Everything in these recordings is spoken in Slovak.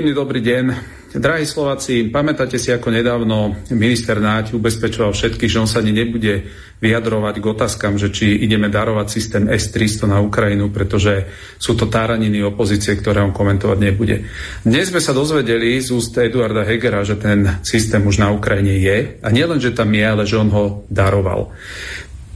Príjemný dobrý deň. Drahí Slováci, pamätáte si, ako nedávno minister Náť ubezpečoval všetkých, že on sa nebude vyjadrovať k otázkam, že či ideme darovať systém S-300 na Ukrajinu, pretože sú to táraniny opozície, ktoré on komentovať nebude. Dnes sme sa dozvedeli z úst Eduarda Hegera, že ten systém už na Ukrajine je. A nielen, že tam je, ale že on ho daroval.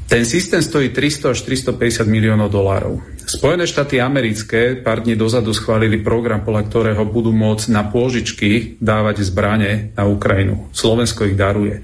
Ten systém stojí 300 až 350 miliónov dolárov. Spojené štáty americké pár dní dozadu schválili program, podľa ktorého budú môcť na pôžičky dávať zbrane na Ukrajinu. Slovensko ich daruje.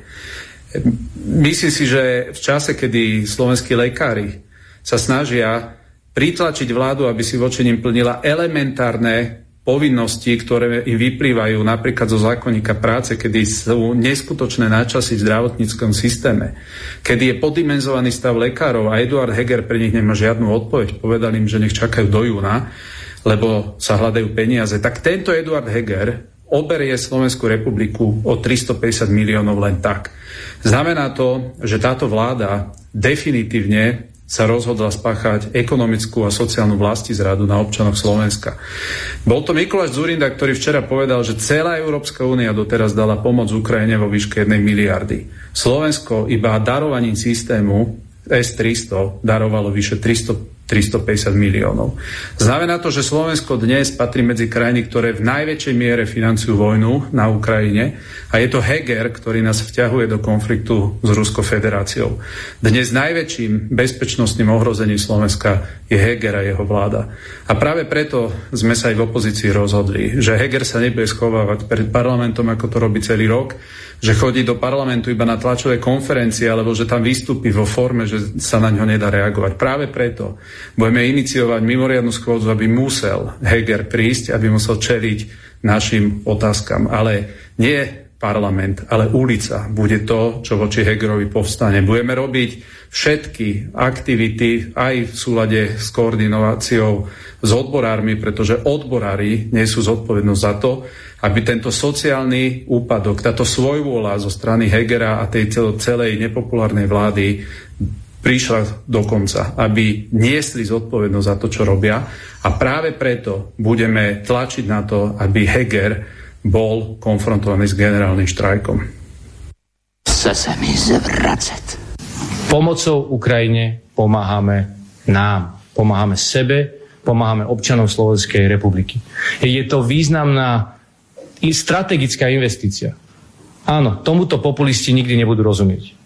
Myslím si, že v čase, kedy slovenskí lekári sa snažia pritlačiť vládu, aby si voči nim plnila elementárne povinnosti, ktoré im vyplývajú napríklad zo zákonníka práce, kedy sú neskutočné náčasy v zdravotníckom systéme, kedy je poddimenzovaný stav lekárov a Eduard Heger pre nich nemá žiadnu odpoveď, povedal im, že nech čakajú do júna, lebo sa hľadajú peniaze, tak tento Eduard Heger oberie Slovenskú republiku o 350 miliónov len tak. Znamená to, že táto vláda definitívne sa rozhodla spáchať ekonomickú a sociálnu vlasti zradu na občanoch Slovenska. Bol to Mikuláš Zurinda, ktorý včera povedal, že celá Európska únia doteraz dala pomoc Ukrajine vo výške 1 miliardy. Slovensko iba darovaním systému S-300 darovalo vyše 300 350 miliónov. Znamená to, že Slovensko dnes patrí medzi krajiny, ktoré v najväčšej miere financujú vojnu na Ukrajine a je to Heger, ktorý nás vťahuje do konfliktu s Ruskou federáciou. Dnes najväčším bezpečnostným ohrozením Slovenska je Heger a jeho vláda. A práve preto sme sa aj v opozícii rozhodli, že Heger sa nebude schovávať pred parlamentom, ako to robí celý rok, že chodí do parlamentu iba na tlačové konferencie, alebo že tam vystúpi vo forme, že sa na ňo nedá reagovať. Práve preto budeme iniciovať mimoriadnu schôdzu, aby musel Heger prísť, aby musel čeliť našim otázkam. Ale nie parlament, ale ulica bude to, čo voči Hegerovi povstane. Budeme robiť všetky aktivity aj v súlade s koordináciou s odborármi, pretože odborári nesú zodpovednosť za to, aby tento sociálny úpadok, táto svojvôľa zo strany Hegera a tej celej nepopulárnej vlády prišla do konca, aby niesli zodpovednosť za to, čo robia. A práve preto budeme tlačiť na to, aby Heger bol konfrontovaný s generálnym štrajkom. Chce sa mi zvracať. Pomocou Ukrajine pomáhame nám, pomáhame sebe, pomáhame občanom Slovenskej republiky. Je to významná strategická investícia. Áno, tomuto populisti nikdy nebudú rozumieť.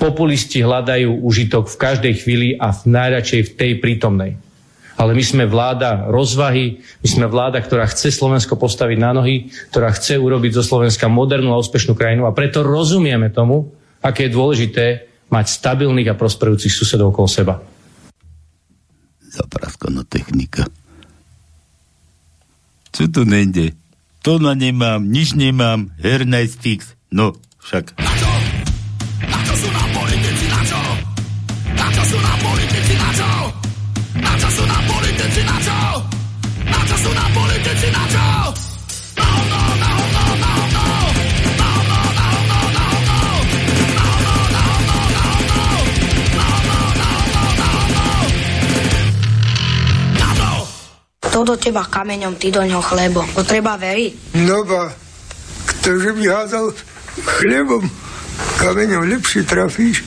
Populisti hľadajú užitok v každej chvíli a v najradšej v tej prítomnej. Ale my sme vláda rozvahy, my sme vláda, ktorá chce Slovensko postaviť na nohy, ktorá chce urobiť zo Slovenska modernú a úspešnú krajinu a preto rozumieme tomu, aké je dôležité mať stabilných a prosperujúcich susedov okolo seba. Zapraskaná technika. Čo to nejde? to na nemám, nič nemám, hernej fix. No, však. Kto do teba kameňom, ty do ňoho chlebom. To treba veriť. No ba, ktože by házal chlebom, kameňom lepšie trafíš.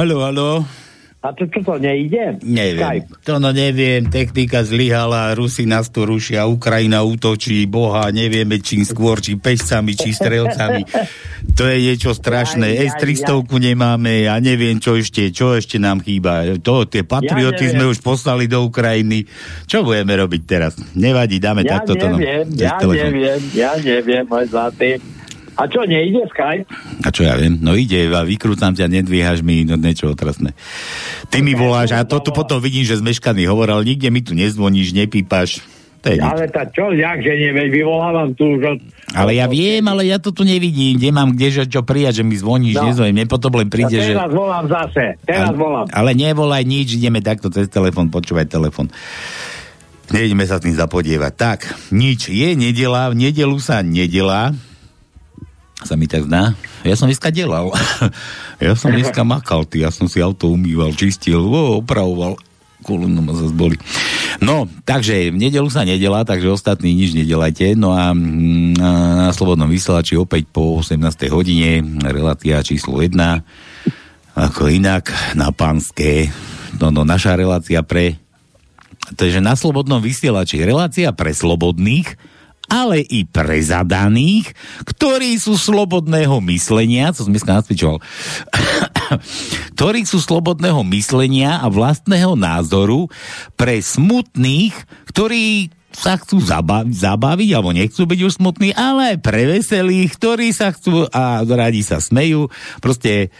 Halo, halo. A to čo to nejde? Neviem. Skype. To no neviem, technika zlyhala, Rusi nás tu rušia, Ukrajina útočí, boha, nevieme čím skôr, či pešcami, či strelcami. To je niečo strašné. Aj, aj, S-300 nemáme, ja neviem, čo ešte, čo ešte nám chýba. To, tie patrioty Ja sme neviem. už poslali do Ukrajiny. Čo budeme robiť teraz? Nevadí, dáme Ja takto to. no. neviem, Cez ja neviem, ja neviem, môj zlatý. A čo, nejde Skype? A čo ja viem? No ide, a vykrúcam ťa, nedvíhaš mi, no niečo otrasné. Ty mi voláš a toto potom vidím, že zmeškaný hovor, ale nikde mi tu nezvoníš, nepípaš. To je nič. Ale tá čo, jak, že neviem, vyvolávam tu už od... Ale ja viem, ale ja to tu nevidím, kde mám kde že čo prijať, že mi zvoníš, No. nezvoním, mne potom len príde, že... teraz volám zase, teraz ale, volám. ale nevolaj nič, ideme takto cez telefon, počúvaj telefon. Nejdeme sa s tým zapodievať. Tak, nič, je nedela, v nedelu sa nedelá, sa mi tak zdá. Ja som dneska delal. ja som dneska makal, ty, ja som si auto umýval, čistil, o, opravoval. Kolumno ma zase boli. No, takže v nedelu sa nedela, takže ostatní nič nedelajte. No a mm, na Slobodnom vysielači opäť po 18. hodine, relácia číslo 1, ako inak, na pánske. No, no, naša relácia pre Takže na Slobodnom vysielači relácia pre slobodných, ale i pre zadaných, ktorí sú slobodného myslenia, co som dneska nacvičoval, ktorí sú slobodného myslenia a vlastného názoru pre smutných, ktorí sa chcú zabaviť, zabaviť, alebo nechcú byť už smutní, ale aj pre veselých, ktorí sa chcú a radi sa smejú. Proste,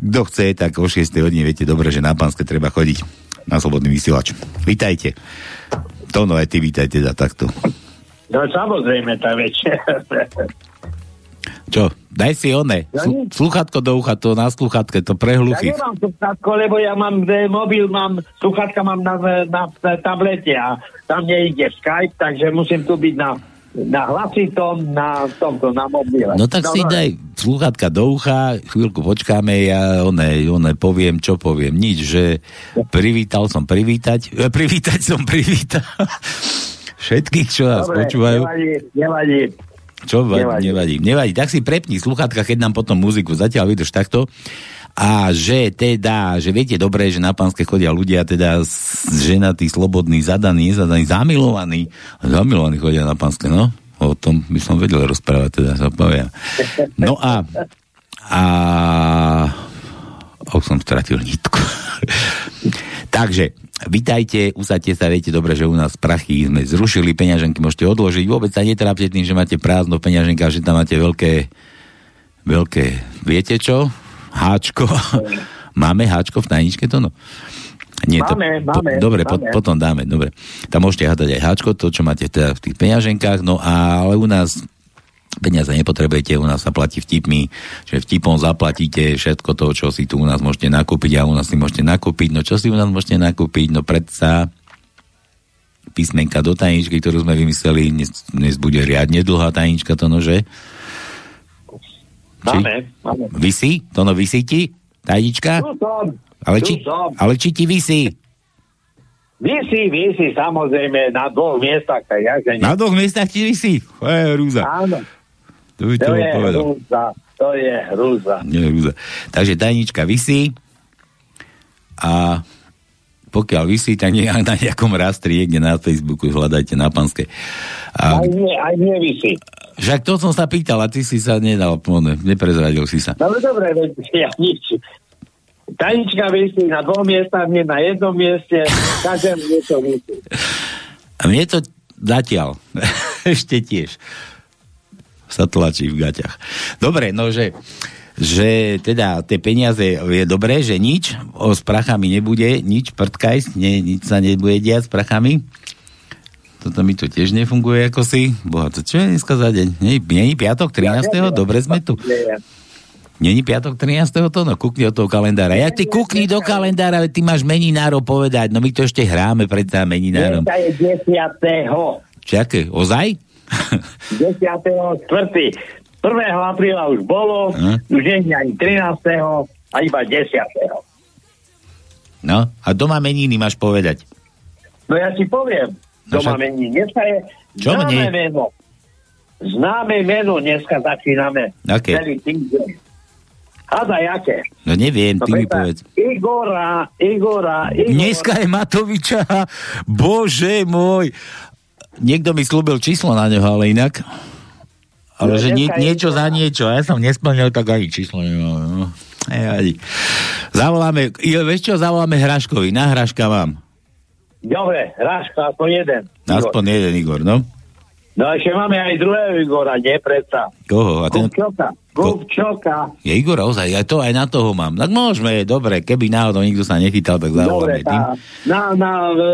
kto chce, tak o 6. hodine viete dobre, že na pánske treba chodiť na slobodný vysielač. Vítajte. Tono, aj ty vítajte za takto. No samozrejme, tá večer. Čo? Daj si one. Ja Slu- sluchatko do ucha, to na sluchatke, to pre Ja hluchých. nemám sluchátko, lebo ja mám e, mobil, mám, sluchátka mám na, na, na tablete a tam nejde Skype, takže musím tu byť na, na hlasitom, na tomto, na mobile. No tak si daj sluchatka do ucha, chvíľku počkáme, ja one, one poviem, čo poviem. Nič, že privítal som privítať, e, privítať som privítal všetkých, čo nás Dobre, počúvajú. nevadí, nevadí. Čo vadí, Nevadí. nevadí. nevadí. Tak si prepni sluchátka, keď nám potom muziku zatiaľ vydrž takto. A že teda, že viete dobre, že na pánske chodia ľudia teda ženatí, slobodní, zadaní, nezadaní, zamilovaní. Zamilovaní chodia na pánske, no. O tom by som vedel rozprávať, teda sa poviem. No a a už som stratil nitku. Takže, vitajte, usadte sa, viete dobre, že u nás prachy sme zrušili, peňaženky môžete odložiť, vôbec sa netrápte tým, že máte prázdno v peňaženkách, že tam máte veľké, veľké, viete čo? Háčko. Máme háčko v tajničke, to no? Nie, to, Máme, máme, po, dobre, Po, máme. potom dáme, dobre. Tam môžete hádať aj háčko, to, čo máte teda v tých peňaženkách, no a, ale u nás peniaze nepotrebujete, u nás sa platí vtipmi, že vtipom zaplatíte všetko to, čo si tu u nás môžete nakúpiť a u nás si môžete nakúpiť. No čo si u nás môžete nakúpiť? No predsa písmenka do tajničky, ktorú sme vymysleli, dnes, dnes bude riadne dlhá tajnička, to nože. Máme, máme. Vysí? To no vysí ti? Tajnička? Tu som, Ale či, som. ale či ti vysí? Vysí, vysí, samozrejme, na dvoch miestach, tak ja, že nie. Na dvoch miestach ti vysí? Je rúza. Áno, To by to to je povedal. hrúza, to je hrúza. Nie, rúza. Takže tajnička vysí a pokiaľ vysí, tak nie, na nejakom rastri niekde na Facebooku hľadajte na panske. A, Aj nie, aj nie vysí. však to som sa pýtal a ty si sa nedal, ne, neprezradil si sa. No dobre, veď ja nič. Tajnička vysí na dvoch miestach, nie na jednom mieste, každému niečo vysí. A mne to zatiaľ ešte tiež sa tlačí v gaťach. Dobre, no že že teda tie peniaze je dobré, že nič o, s prachami nebude, nič, prtkaj, ne, nič sa nebude diať s prachami. Toto mi tu tiež nefunguje ako si. Boha, to čo je dneska za deň? Nie, nie piatok 13. Dobre sme tu. Není piatok 13. to? No kúkni do toho kalendára. Ja ty kúkni do kalendára, veď ty máš meninárov povedať. No my to ešte hráme pred tým meninárom. Dneska je 10. Čakaj, ozaj? 10. 4. 1. apríla už bolo, Hm? už nie je ani 13. a iba 10. No, a doma meniny máš povedať. No ja si poviem, No to však- máme dneska je Čo známe mne? meno. Známe meno, dneska začíname. Aké? Celý týždeň. Hádaj, aké? No neviem, No, ty mi povedz. Igora, Igora, Igora. Dneska je Matoviča, bože môj. Niekto mi slúbil číslo na neho, ale inak. Ale že nie, niečo za niečo. A ja som nesplnil, tak ani číslo nemám. No. Ej. Zavoláme, jo, vieš čo, zavoláme Hraškovi. Na Hraška mám. Dobre, Ráška, aspoň jeden. Igor. Aspoň jeden Igor, no. No ešte máme aj druhého Igora, nie predsa. Koho? A ten, Kupčoka. Kupčoka. je Igor ozaj, aj to, aj na toho mám. Tak môžeme, dobre, keby náhodou nikto sa nechytal, tak zavoláme. Dobre, tá, na, na e,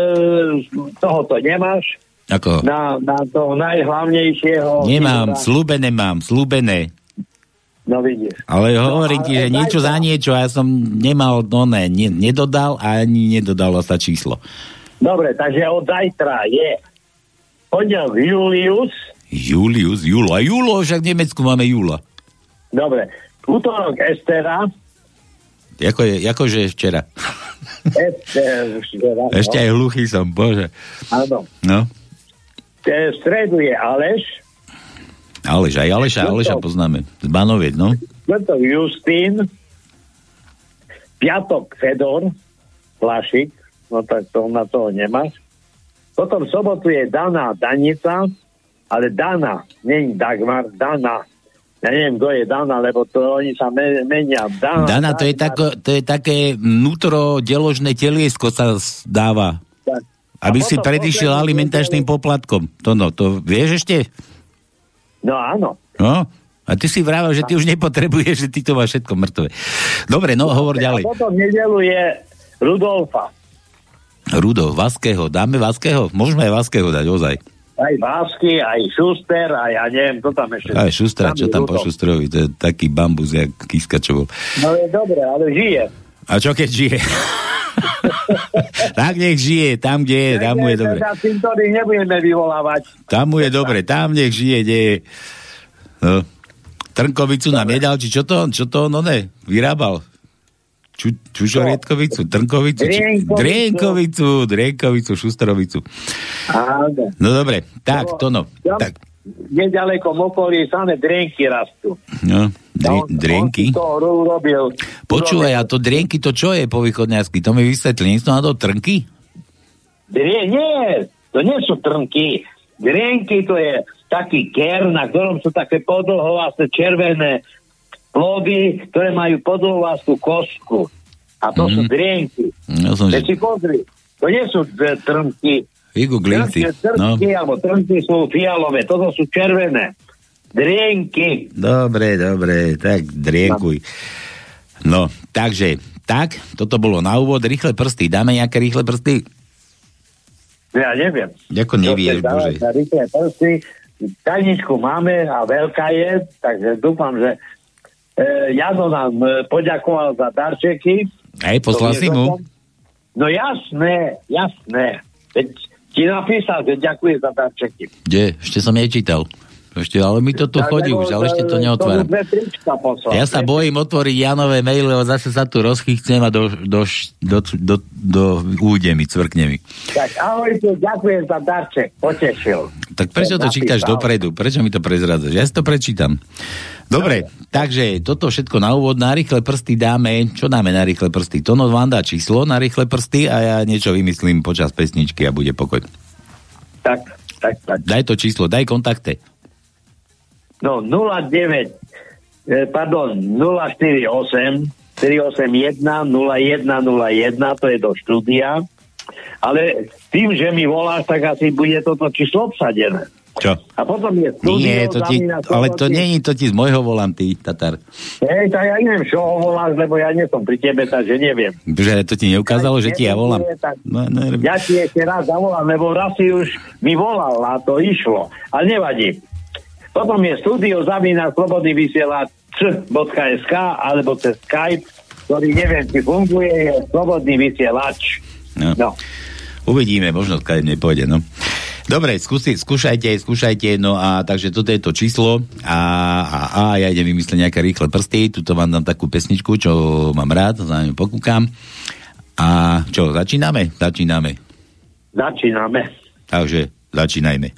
tohoto nemáš? Ako? Na, na toho najhlavnejšieho. Nemám, Igora? slúbené mám, slúbené. No vidíš. Ale hovorím ti, že niečo za niečo, ja som nemal, no ne, ne, nedodal a ani nedodalo sa číslo. Dobre, takže od zajtra je pondelok Julius. Julius, Julo. A Julo, však v Nemecku máme Jula. Dobre, útorok Estera. Jako je, akože včera. Ester, Estera, Ešte aj hluchý som, bože. Áno. No. E, V stredu je Aleš. Aleš, aj Aleša, Aleša poznáme. Z Banoviec, no. Štvrtok Justín. Piatok Fedor. Plašik. No tak to na toho nemáš. Potom v sobotu je Dana Danica, ale Dana, není Dagmar, Dana. Ja neviem, kto je Dana, lebo to oni sa me, menia. Dana, Dana, to je, tako, to je také vnútro deložné teliesko sa dáva. tak. Aby si predišiel alimentačným poplatkom. To no, to vieš ešte? No áno. No? A ty si vravel, že ty už nepotrebuješ, že ty to máš všetko mŕtve. Dobre, no hovor ďalej. A potom nedelu je Rudolfa. Rudo, Vaského, dáme Vaského? Môžeme aj Vaského dať, ozaj. Aj Vásky, aj Šuster, aj ja neviem, to tam ešte. Aj Šustra, čo tam po Rudolf. Šustrovi, to je taký bambus, jak Kiska, čo bol. No je dobre, ale žije. A čo keď žije? Tak nech žije, tam, kde je, tam mu je dobre. Nebudeme vyvolávať. Tam mu je dobre, tam nech žije, kde je. No. Trnkovicu nám nedal, či čo to, čo to, no ne, vyrábal. Ču, čužoriedkovicu, trnkovicu, Drienkovicu. drienkovicu, drienkovicu, šustrovicu. Áno. No dobre, tak, to no. Tak, Nedaleko v okolí samé drienky rastú. no, A dri, on-. On si to ru- robil. Počúvaj, a to drienky, to čo je po východňarsky? To mi vysvetli, nie sú na to trnky? Drie, nie, to nie sú trnky. Drienky to je taký ker, na ktorom sú také podlhovasté červené plody, ktoré majú podlhovastú kostku. A to mm. sú drienky. No som, že si pozri, to nie sú trnky. Vygooglím si. No, alebo trnky sú fialové, toto sú červené. Drienky. dobre, dobre, tak drienkuj. No, takže, tak, toto bolo na úvod, rýchle prsty, dáme nejaké rýchle prsty? Ja neviem. Ako nevieš, bože. Na rýchle prsty. Tajničku máme a veľká je, takže dúfam, že e, Jano nám e, poďakoval za darčeky. Hej, poslal si mu? No jasné, jasné. Veď ti napísal, že ďakuje za darčeky. Kde? Ešte som nečítal. Ešte, ale mi to tu Tak, chodí lebo, už, ale ešte to neotváram. Ja sa bojím otvoriť Janové maily, lebo zase sa tu rozchýchcem a do, do, do, do, do, újde mi, cvrkne mi. Tak ahojte, ďakujem za darček, potešil. Tak prečo to Napísal. čítaš dopredu? Prečo mi to prezradzaš? Ja si to prečítam. Dobre, takže toto všetko na úvod. Na rýchle prsty dáme, čo dáme na rýchle prsty? Tono vám dá číslo na rýchle prsty a ja niečo vymyslím počas pesničky a bude pokoj. Tak, tak, tak. Daj to číslo, daj kontakte. No 09, eh, pardon, 048 381 0101, to je do štúdia. Ale tým, že mi voláš, tak asi bude toto číslo obsadené. Čo? A potom je studio, Nie, to ti, ale to není to ti z môjho volám, ty, Tatar. Hej, tak ja neviem, čo ho voláš, lebo ja nie som pri tebe, takže neviem. Že to ti neukázalo, že ti ja volám. Tak- No, no, Ja ti ešte raz zavolám, lebo raz si už mi volal a to išlo. Ale nevadí. Potom je studio Zamina Slobodný vysielač c.sk alebo cez Skype, ktorý neviem, či funguje, je Slobodný vysielač. no. No. Uvidíme, možno keď nepôjde, no. Dobre, skúsi, skúšajte, skúšajte, no a takže toto je to číslo a, a, a ja idem vymyslieť nejaké rýchle prsty, tuto vám dám takú pesničku, čo mám rád, za ňu pokúkam. A čo, začíname? Začíname. Začíname. Takže začínajme.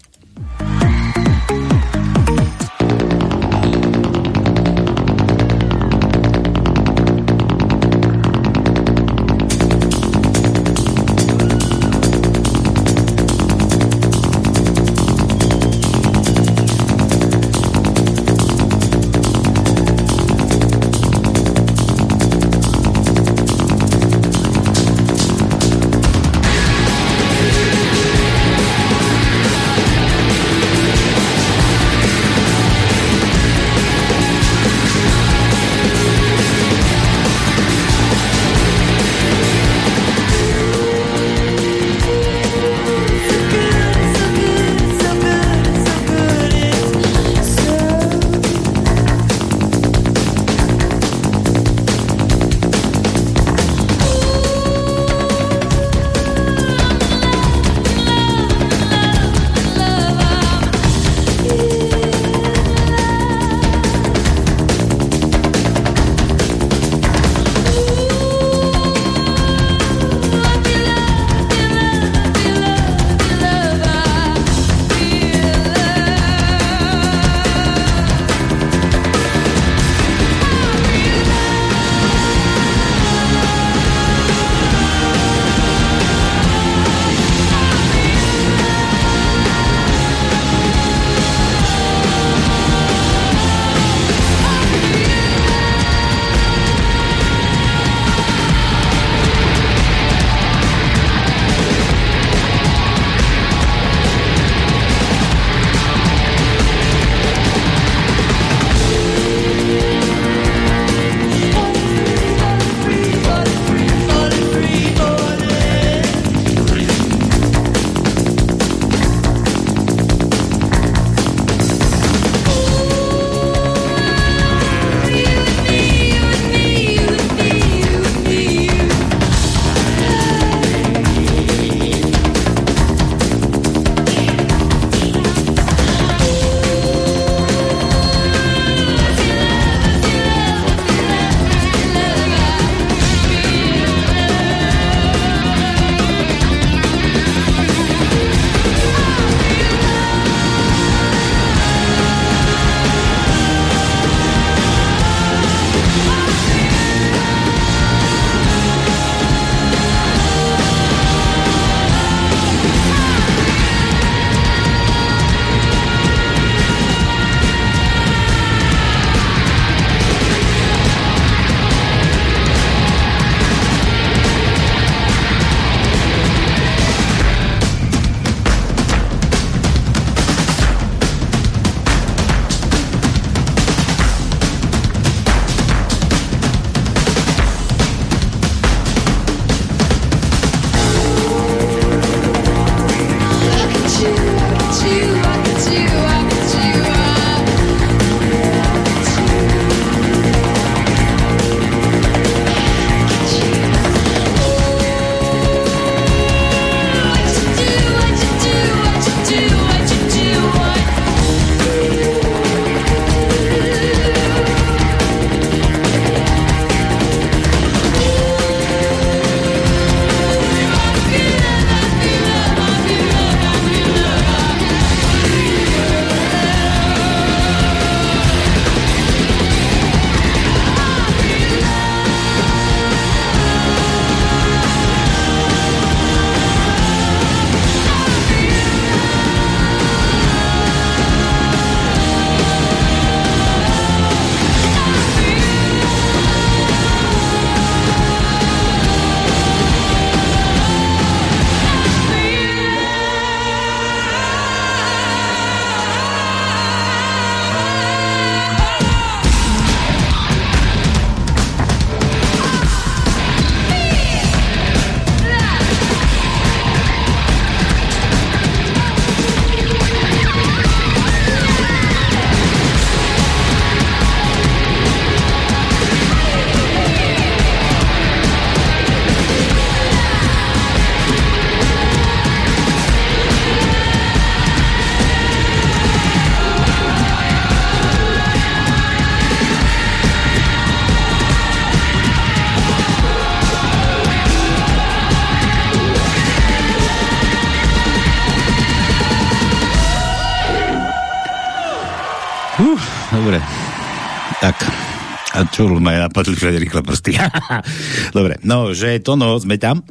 Čo ma napadli všade rýchle prsty? dobre, no, že to no, sme tam?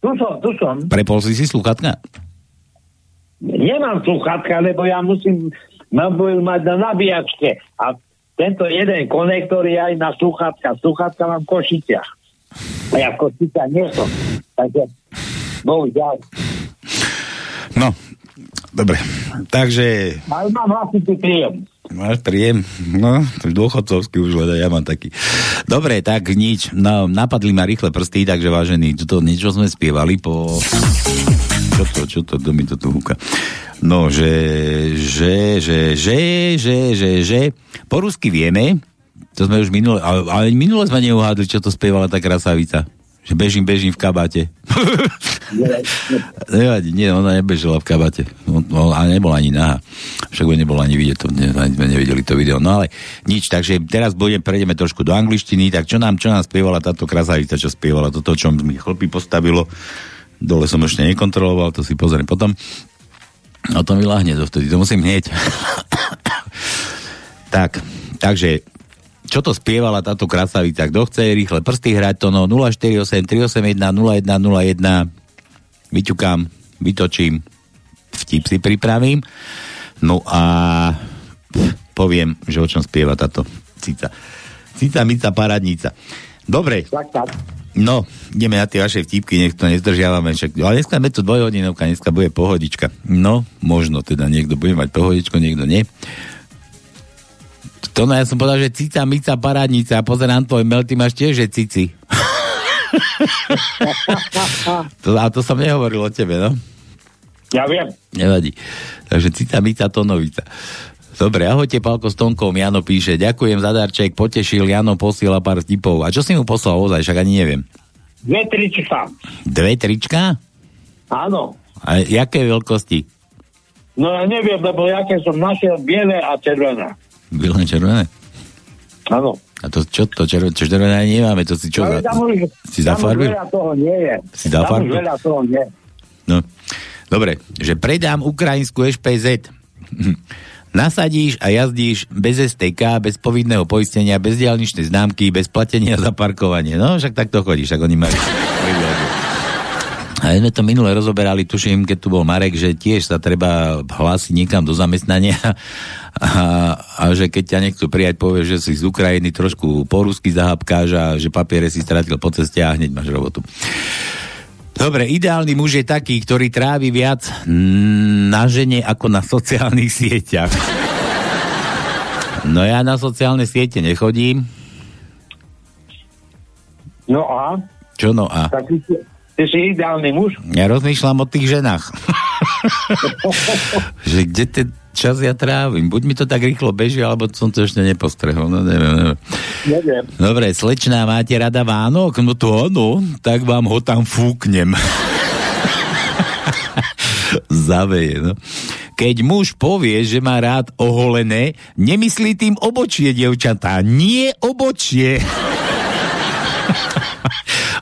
Tu som, tu som. Prepol si si sluchatka? Nemám sluchatka, lebo ja musím mobil mať na nabíjačke. A tento jeden konektor je aj na sluchatka. Sluchatka mám v Košiciach. A ja v Košiciach nie som. Takže, bohužiaľ. No, dobre. Takže... Ale mám hlasitý príjem. Máš príjem? No, je dôchodcovský už len, ja mám taký. Dobre, tak nič. No, napadli ma rýchle prsty, takže vážení, toto niečo sme spievali po... Čo to, čo to, kto mi to tu húka? No, že, že, že, že, že, že, že, po rusky vieme, to sme už minule, ale, ale minule sme neuhádli, čo to spievala tá krasavica. Že bežím, bežím v kabáte. Nevadí, nie, ona nebežala v kabáte. No, a nebola ani nahá. Však by nebola ani vidieť, to, ne, ani sme nevideli to video. No ale nič, takže teraz budem, prejdeme trošku do angličtiny. Tak čo nám, čo nám spievala táto krasavica, čo spievala toto, čo mi chlpy postavilo. Dole som ešte nekontroloval, to si pozriem potom. No to mi lahne vtedy, to musím hneď. tak, takže čo to spievala táto krasavica? Kto chce rýchle prsty hrať, to no 048 381 0101 vyťukám, vytočím, vtip si pripravím. No a poviem, že o čom spieva táto cica. Cica, mica, paradnica. Dobre. Tak, tak. No, ideme na tie vaše vtipky, nech to nezdržiavame. Však, ale dneska je to dvojhodinovka, dneska bude pohodička. No, možno teda niekto bude mať pohodičku, niekto nie. To no, ja som povedal, že cica, mica, parádnica. Pozerám tvoj mail, ty máš tiež, že cici. to, a to som nehovoril o tebe, no? Ja viem. Nevadí. Takže cica, mica, tonovica. Dobre, ahojte, Palko s Tonkom, Jano píše, ďakujem za darček, potešil, Jano posiela pár tipov. A čo si mu poslal ozaj, však ani neviem. Dve trička. Dve trička? Áno. A jaké veľkosti? No ja neviem, lebo jaké som našiel biele a červené. Biele červené? Áno. A to čo to červené, čo červené nemáme, to si čo? Za, tam už, si tam už zafarbil? veľa toho nie je. Si tam zafarbil? už veľa toho nie. No. Dobre, že predám ukrajinskú SPZ. Nasadíš a jazdíš bez STK, bez povinného poistenia, bez diálničnej známky, bez platenia za parkovanie. No, však takto chodíš, tak oni majú. A sme to minule rozoberali, tuším, keď tu bol Marek, že tiež sa treba hlásiť niekam do zamestnania a, a že keď ťa niekto prijať povie, že si z Ukrajiny trošku po rusky zahapkáš a že papiere si stratil po ceste a hneď máš robotu. Dobre, ideálny muž je taký, ktorý trávi viac na žene ako na sociálnych sieťach. No ja na sociálne siete nechodím. No a? Čo no a? Tak ty, si- ideálny muž. Ja rozmýšľam o tých ženách. že kde ten čas ja trávim? Buď mi to tak rýchlo beží, alebo som to ešte nepostrehol. No neviem, neviem. Neviem. Dobre, slečná, máte rada Vánok? No to áno, tak vám ho tam fúknem. Zaveje, no. Keď muž povie, že má rád oholené, nemyslí tým obočie, dievčatá. Nie obočie.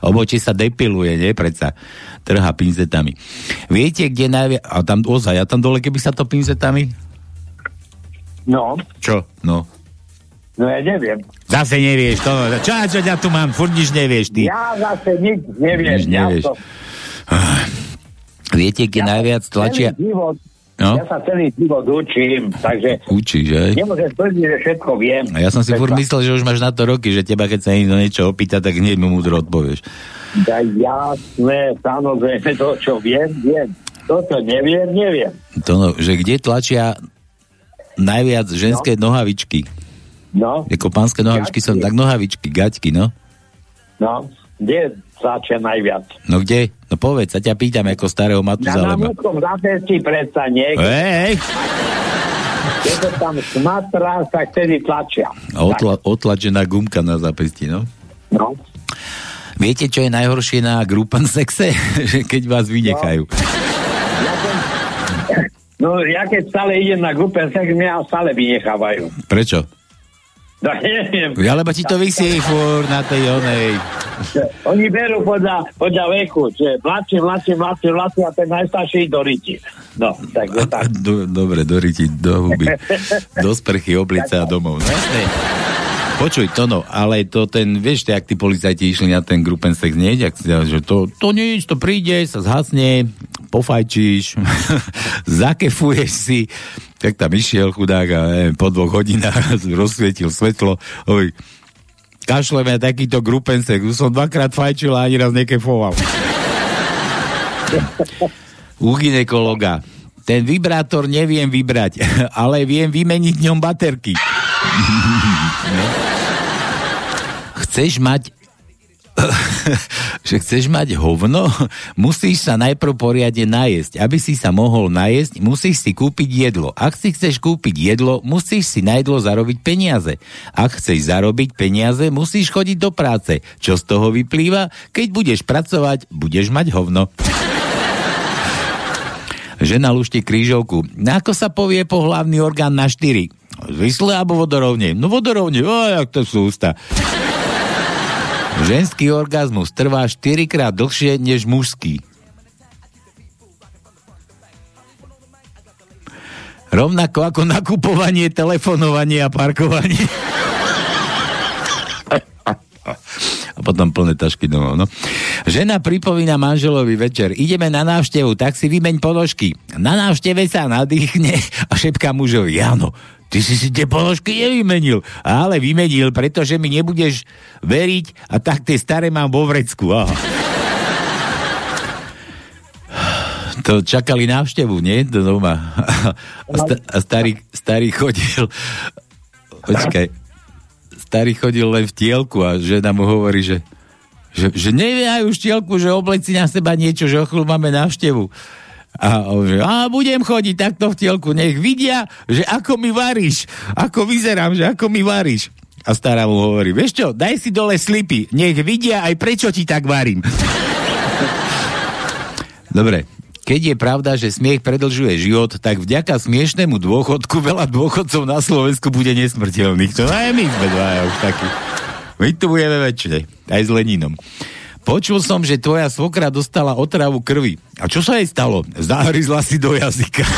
Obočie sa depiluje, nie? Predsa trhá pinzetami. Viete, kde najviac... A tam ozaj, a tam dole, keby sa to pinzetami... No, Čo? No. no ja neviem. Zase nevieš, to, čo, čo ja tu mám, furt nič nevieš, ty. Ja zase nič neviem. Nič nevieš. Ja, to, Viete, kde najviac tlačia... život, No. ja sa celý život učím, takže Učíš, že? nemôžem tvrdiť, že všetko viem. A ja som si furt myslel, že už máš na to roky, že teba, keď sa niekto niečo opýta, tak hneď mu múdro odpovieš. Ja, jasné, samozrejme, to, čo viem, viem. To, čo neviem, neviem. To no, že kde tlačia najviac ženské nohavičky. No, Ako pánske nohavičky som, Gaťky. tak nohavičky, gaťky, no. no, kde tlačia najviac? No kde? No povedz, sa ťa pýtam ako starého Na Matuzalema. námockom zápesti predsa niekde, Hej! keď to tam smatrá, tak vtedy tlačia. A Otla, otlačená gumka na zápesti, no. No, Viete, čo je najhoršie na grupan sexe? keď vás vynechajú. no ja keď stále idem na grupe, tak mňa stále vynechávajú. Prečo? No neviem. Ja, lebo ti to vysí furt na tej onej. Oni berú podľa, podľa veku, že mladší, mladší, mladší, mladší a ten najstarší do riti. No, tak je tak. Do, dobre, do riti, do huby, do sprchy, oblica a domov. No. Počuj, to no, ale to ten, vieš, jak tí policajti išli na ten grupensex, nie? Jak, že to, to nič, to príde, sa zhasne, pofajčíš, zakefuješ si, tak tam išiel chudák a neviem, po dvoch hodinách rozsvietil svetlo, oj, kašleme takýto grupensek, už som dvakrát fajčil a ani raz nekefoval. U ginekologa. Ten vibrátor neviem vybrať, ale viem vymeniť ňom baterky. Chceš mať že chceš mať hovno, musíš sa najprv poriadne najesť. Aby si sa mohol najesť, musíš si kúpiť jedlo. Ak si chceš kúpiť jedlo, musíš si na jedlo zarobiť peniaze. Ak chceš zarobiť peniaze, musíš chodiť do práce. Čo z toho vyplýva? Keď budeš pracovať, budeš mať hovno. Žena lušti krížovku. Ako sa povie pohlavný orgán na štyri? Zvisle alebo vodorovne? No vodorovne, o, jak to sú ústa. Ženský orgazmus trvá 4 krát dlhšie než mužský. Rovnako ako nakupovanie, telefonovanie a parkovanie. a potom plné tašky domov. No. Žena pripomína manželovi večer. Ideme na návštevu, tak si vymeň ponožky. Na návšteve sa nadýchne a šepká mužovi. Áno, Ty si si tie položky nevymenil. Ale vymenil, pretože mi nebudeš veriť a tak tie staré mám vo vrecku. Aha. To čakali návštevu, nie? Do doma. A, sta- a starý, starý chodil... Počkaj. Starý chodil len v tielku a žena mu hovorí, že že, že nevie aj už tielku, že obleci na seba niečo, že o máme návštevu. A on že, a budem chodiť takto v tielku, nech vidia, že ako mi varíš, ako vyzerám, že ako mi varíš. A stará mu hovorí, vieš čo, daj si dole slipy, nech vidia aj prečo ti tak varím. Dobre, keď je pravda, že smiech predlžuje život, tak vďaka smiešnemu dôchodku veľa dôchodcov na Slovensku bude nesmrteľných. To aj my sme dvaja už takí. My tu budeme väčšie, aj s Leninom. Počul som, že tvoja svokra dostala otravu krvi. A čo sa jej stalo? Zahryzla si do jazyka.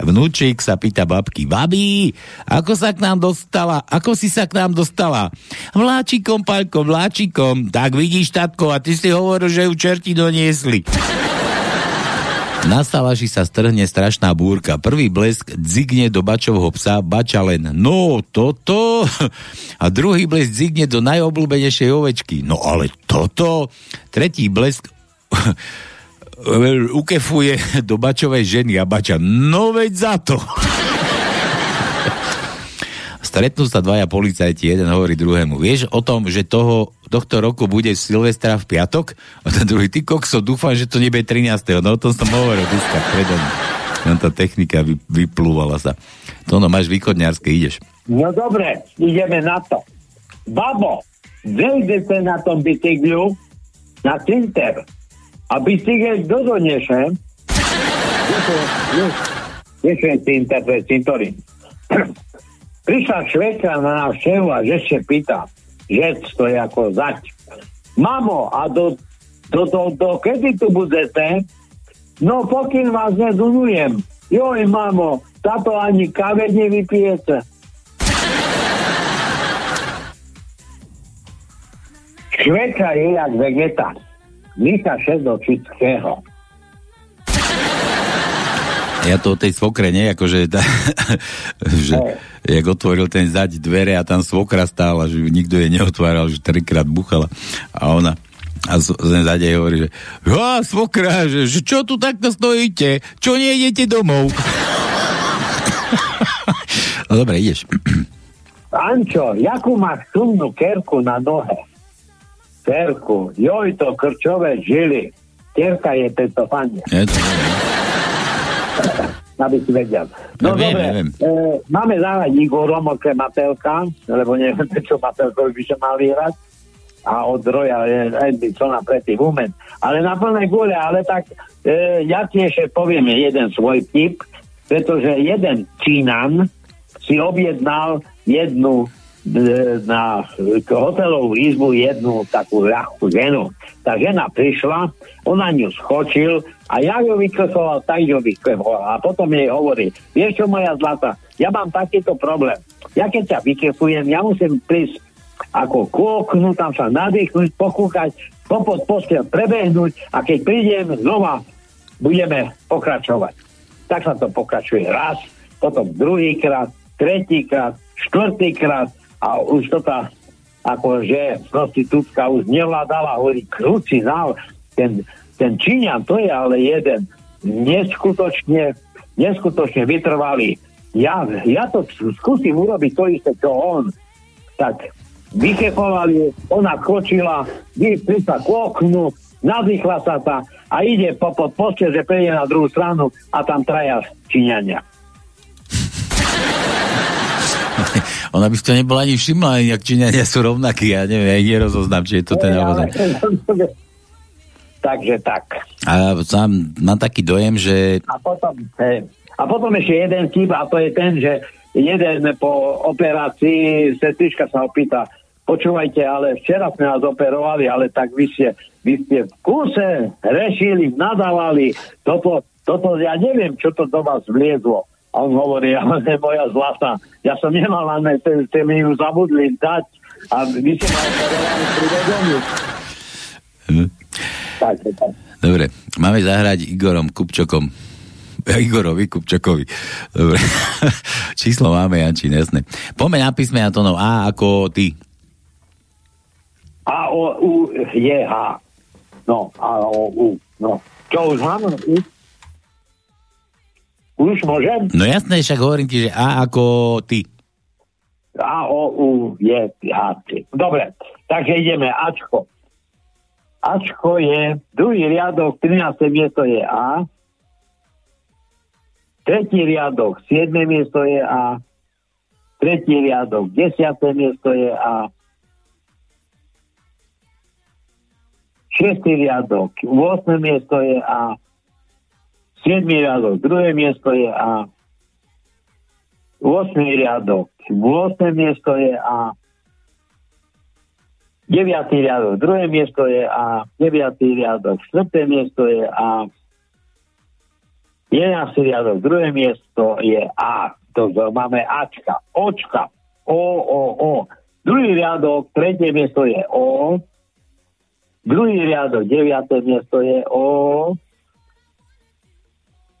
Vnúčik sa pýta babky, babi, ako sa k nám dostala, ako si sa k nám dostala? Vláčikom, Paľko, vláčikom. Tak vidíš, tatko, a ty si hovoril, že ju čerti doniesli. Na salaši sa strhne strašná búrka. Prvý blesk dzigne do bačovho psa, bača len, no toto. A druhý blesk dzigne do najobľúbenejšej ovečky. No ale toto. Tretí blesk ukefuje do bačovej ženy a bača, no veď za to. Stretnú sa dvaja policajti, jeden hovorí druhému. Vieš o tom, že toho, tohto roku bude Silvestra v piatok? A ten druhý, ty kokso, dúfam, že to nebude 13. No o tom som hovoril dneska predo No tá technika vy, vyplúvala sa. To no, máš východňarské, ideš. No dobre, ideme na to. Babo, vejde sa na tom bicyklu na cinter a bicykel? Nie je cinter, to je cintorín. Prišla švedka na návštevu a že sa pýta, že to je ako zať. Mamo, a do, do, do, do kedy tu budete? No pokým vás nedunujem. Joj, mamo, táto ani kave nevypijete. Švedka je jak vegeta. Míša šesť do všetkého ja to o tej svokre nie, akože tá, že jak otvoril ten zať dvere a tam svokra stála, že nikto jej neotváral, že trikrát buchala a ona a z zade hovorí, že svokra, že, že čo tu takto stojíte? Čo nejdete domov? no dobre, ideš. Ančo, jakú máš sumnú kerku na nohe? Kerku, joj to krčové žily. Kerka je tento fania. Je to, aby si vedel. No ja dobre, viem, E, máme zahrať Igorom okrem Matelka, lebo neviem, čo Matelkovi by sa mal vyhrať a od Roja Endy, čo na pretý moment. Ale na plnej gule, ale tak e, ja tiež poviem jeden svoj tip, pretože jeden Čínan si objednal jednu na hotelovú izbu jednu takú ľahkú ženu. Tá žena prišla, ona ňu skočil a ja ju vykresoval, tak ju vykresoval. A potom jej hovorí, vieš čo moja zlata, ja mám takýto problém. Ja keď ťa vykresujem, ja musím prísť ako k oknu, tam sa nadýchnuť, pokúkať, popod postel prebehnúť a keď prídem znova, budeme pokračovať. Tak sa to pokračuje raz, potom druhýkrát, tretíkrát, štvrtýkrát a už to tá akože prostitútka už nevládala, hovorí, kruci nál, ten, ten Číňan, to je ale jeden neskutočne, neskutočne vytrvalý. Ja, ja to skúsim urobiť to isté, čo on. Tak vykepovali, ona skočila, prišla k oknu, nadýchla sa ta a ide po, po poste, že prejde na druhú stranu a tam traja Číňania. Ona by to nebola ani všimla, jak Číňania sú rovnakí, ja neviem, ja nerozoznám, či je to ten naozaj. Takže tak. A sám mám taký dojem, že... A potom, a potom ešte jeden tip, a to je ten, že jeden po operácii sestrička sa opýta, počúvajte, ale včera sme nás operovali, ale tak vy ste, vy ste v kuse rešili, nadávali, toto, toto, ja neviem, čo to do vás vliezlo. A on hovorí, ale moja zlata. Ja som nemal len, ste mi ju zabudli dať a vy ste ma operovali pri vedomí. Hm. Dobre, máme zahrať Igorom Kupčokom. Igorovi Kupčokovi. Dobre. Číslo máme, Jančín, jasné. Poďme na písme Antonov A ako ty. A, O, U, je, H. No, A, O, U. No. Čo už mám? Už môžem? No jasné, však hovorím ti, že A ako ty. A, O, U, je, H, T. Dobre, takže ideme Ačko. Ačko je, druhý riadok, 13. miesto je A, tretí riadok, 7. miesto je A, tretí riadok, 10. miesto je A, šiestý riadok, 8. miesto je A, 7. riadok, druhé miesto je A, 8. riadok, 8. miesto je A, 9. riadok, druhé miesto je A, 9. riadok, 4. miesto je A, 11. riadok, druhé miesto je A, to máme Ačka, Očka, O, O, O. Druhý riadok, tretie miesto je O, druhý riadok, deviaté miesto je O,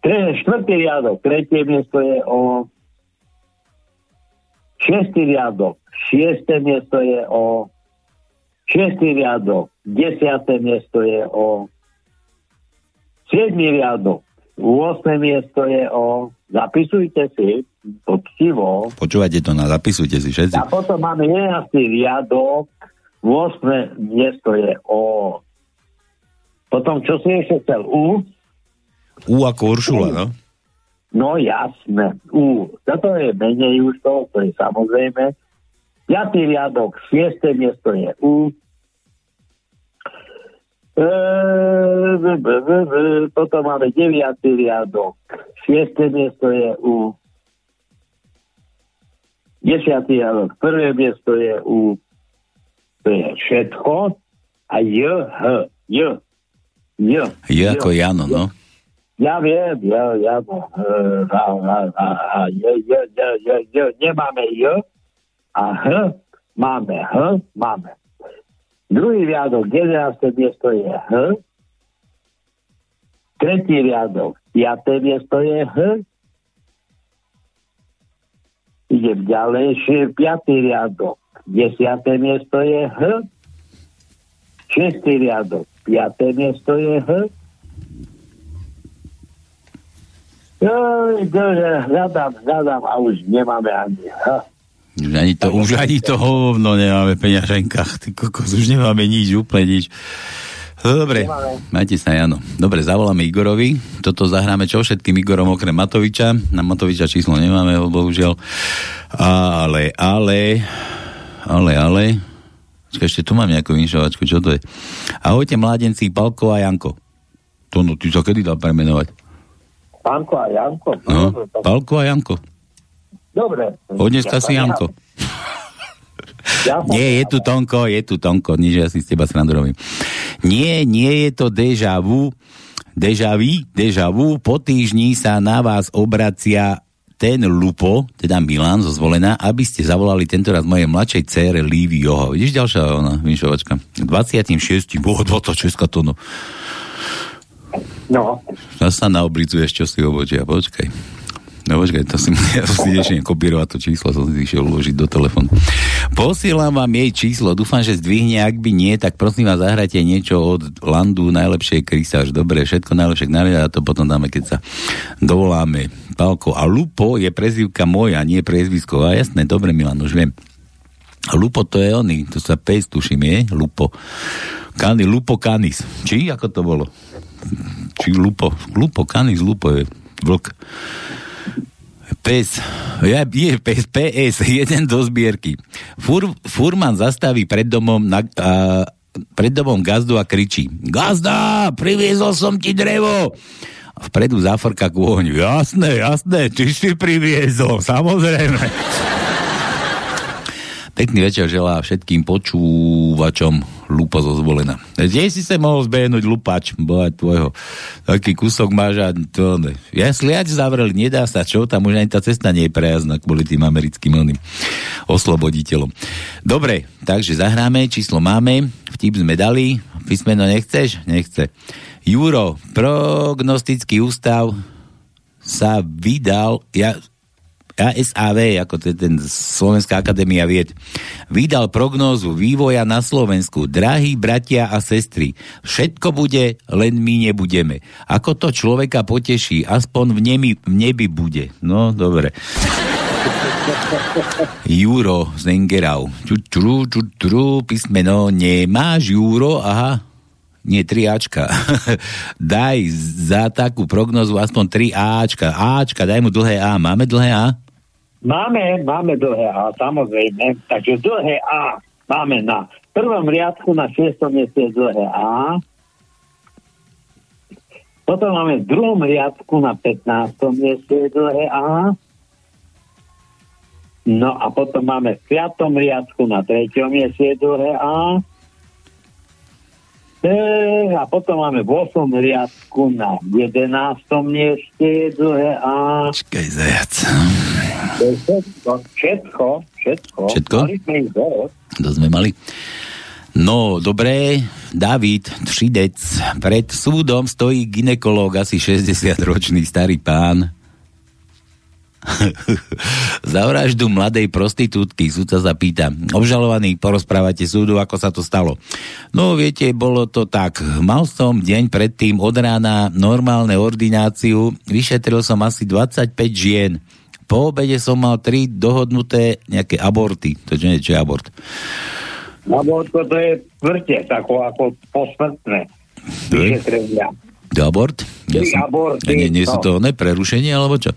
štvrtý riadok, tretie miesto je O, šiestý riadok, šiesté miesto je O, Šiestý riadok, desiaté miesto je o siedmý riadok, 8. miesto je o zapisujte si poctivo. Počúvajte to na zapisujte si všetci. A potom máme 11. riadok, 8. miesto je o potom, čo si ešte chcel? U? U ako Uršula, no? No jasné, U. Toto je menej už to, to je samozrejme. 5. riadok, 6. miesto je U. Potom máme 9. riadok, 6. miesto je U. 10. riadok, prvé miesto je U. To je všetko. A J, H, J. J. J ako Jano, no. Ja viem, ja, ja, a, a, a, a, j, j, j, j, j, nemáme J, a H máme H, máme. Druhý riadok, 11. miesto je H. Tretí riadok, 5. miesto je H. Idem ďalej, 5. riadok, 10. miesto je H. 6. riadok, 5. miesto je H. Joj, hľadám, hľadám a už nemáme ani. Už ani to, už ani to hovno nemáme v peňaženkách. Ty kokos, už nemáme nič, úplne nič. Dobre, majte sa, Jano. Dobre, zavoláme Igorovi. Toto zahráme čo všetkým Igorom okrem Matoviča. Na Matoviča číslo nemáme, bohužiaľ. Ale, ale, ale, ale. Čakaj, ešte tu mám nejakú inšovačku, čo to je? Ahojte, mládenci, Palko a Janko. To no, ty sa kedy dá premenovať? Pánko a Janko? No, Palko a Janko. Dobre. Od dneska si Janko. Ja Nie, je tu Tonko, je tu Tonko, nič ja si z teba srandu robím. Nie, nie je to deja vu, deja vu, deja vu, po týždni sa na vás obracia ten Lupo, teda Milan zo zvolená, aby ste zavolali tentoraz mojej mladšej cére Lívy Joho. Vidíš ďalšia ona, vyšovačka. 26. Boh, 26 to no. No, Zas sa naoblizuješ, čo si obočia, počkaj. No počkaj, to si, ja si ideš kopírovať to číslo, som si išiel uložiť do telefónu. Posielam vám jej číslo, dúfam, že zdvihne, ak by nie, tak prosím vás, zahrajte niečo od Landu, najlepšie krysáž, dobre, všetko najlepšie k a to potom dáme, keď sa dovoláme. Palko, a Lupo je prezivka moja, nie priezvisko. A jasné, dobre, Milan, už viem. Lupo to je oný, to sa pejs tuším, je? Lupo. Kani, Lupo Canis. Či? Ako to bolo? Či Lupo? Lupo Canis, Lupo je vlk. Pes, ja, je pes, PS, jeden do zbierky. Fur, furman zastaví pred domom na, a, pred domom gazdu a kričí Gazda, priviezol som ti drevo! Vpredu zafrka k ohňu. Jasné, jasné, ty si priviezol, samozrejme. Pekný večer želá všetkým počúvačom Lupo zo zvolená. Kde si sa mohol zbehnúť lupač, boha tvojho. Taký kúsok máš a to... ne. Ja sliač zavreli, nedá sa, čo? Tam už ani tá cesta nie je prejazná kvôli tým americkým oným osloboditeľom. Dobre, takže zahráme, číslo máme, vtip sme dali, písmeno nechceš? Nechce. Juro, prognostický ústav sa vydal, ja, ASAV, ako to je ten Slovenská akadémia vied, vydal prognózu vývoja na Slovensku. Drahí bratia a sestry, všetko bude, len my nebudeme. Ako to človeka poteší, aspoň v, nemi, v nebi bude. No, dobre. Juro z Engerau. Ču, ču, ču, písmeno, nemáš Juro? Aha, nie, 3 Ačka. daj za takú prognozu aspoň 3 Ačka. Ačka, daj mu dlhé A. Máme dlhé A? Máme, máme dlhé A, samozrejme. Takže dlhé A máme na prvom riadku na šiestom mieste dlhé A. Potom máme v druhom riadku na 15. mieste dlhé A. No a potom máme v piatom riadku na treťom mieste dlhé A. E, a potom máme v 8. riadku na 11. mieste dlhé A. Čakaj, zajac. Všetko, všetko, všetko. Všetko? Mali sme ich dosť. To sme mali. No, dobré, David Třidec. Pred súdom stojí ginekológ, asi 60-ročný starý pán. Za vraždu mladej prostitútky súdca sa pýta. Obžalovaný, porozprávate súdu, ako sa to stalo. No, viete, bolo to tak. Mal som deň predtým od rána normálne ordináciu, vyšetril som asi 25 žien. Po obede som mal tri dohodnuté nejaké aborty. To čo nie, čo je abort. Lebo to, je tvrdte, tako ako posmrtné. To je? Abort? Ja som, aborty, nie, nie sú no. to ne, prerušenie, alebo čo?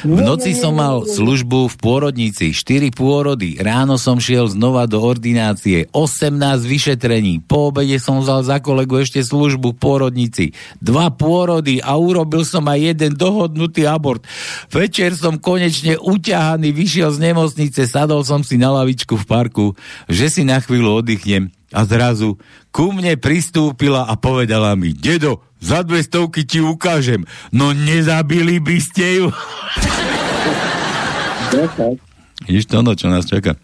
V noci som mal službu v pôrodnici, 4 pôrody, ráno som šiel znova do ordinácie, 18 vyšetrení, po obede som vzal za kolegu ešte službu v pôrodnici, dva pôrody a urobil som aj jeden dohodnutý abort. Večer som konečne uťahaný, vyšiel z nemocnice, sadol som si na lavičku v parku, že si na chvíľu oddychnem a zrazu ku mne pristúpila a povedala mi, dedo, za dve stovky ti ukážem. No nezabili by ste ju. Vidíš to, no, čo nás čaká.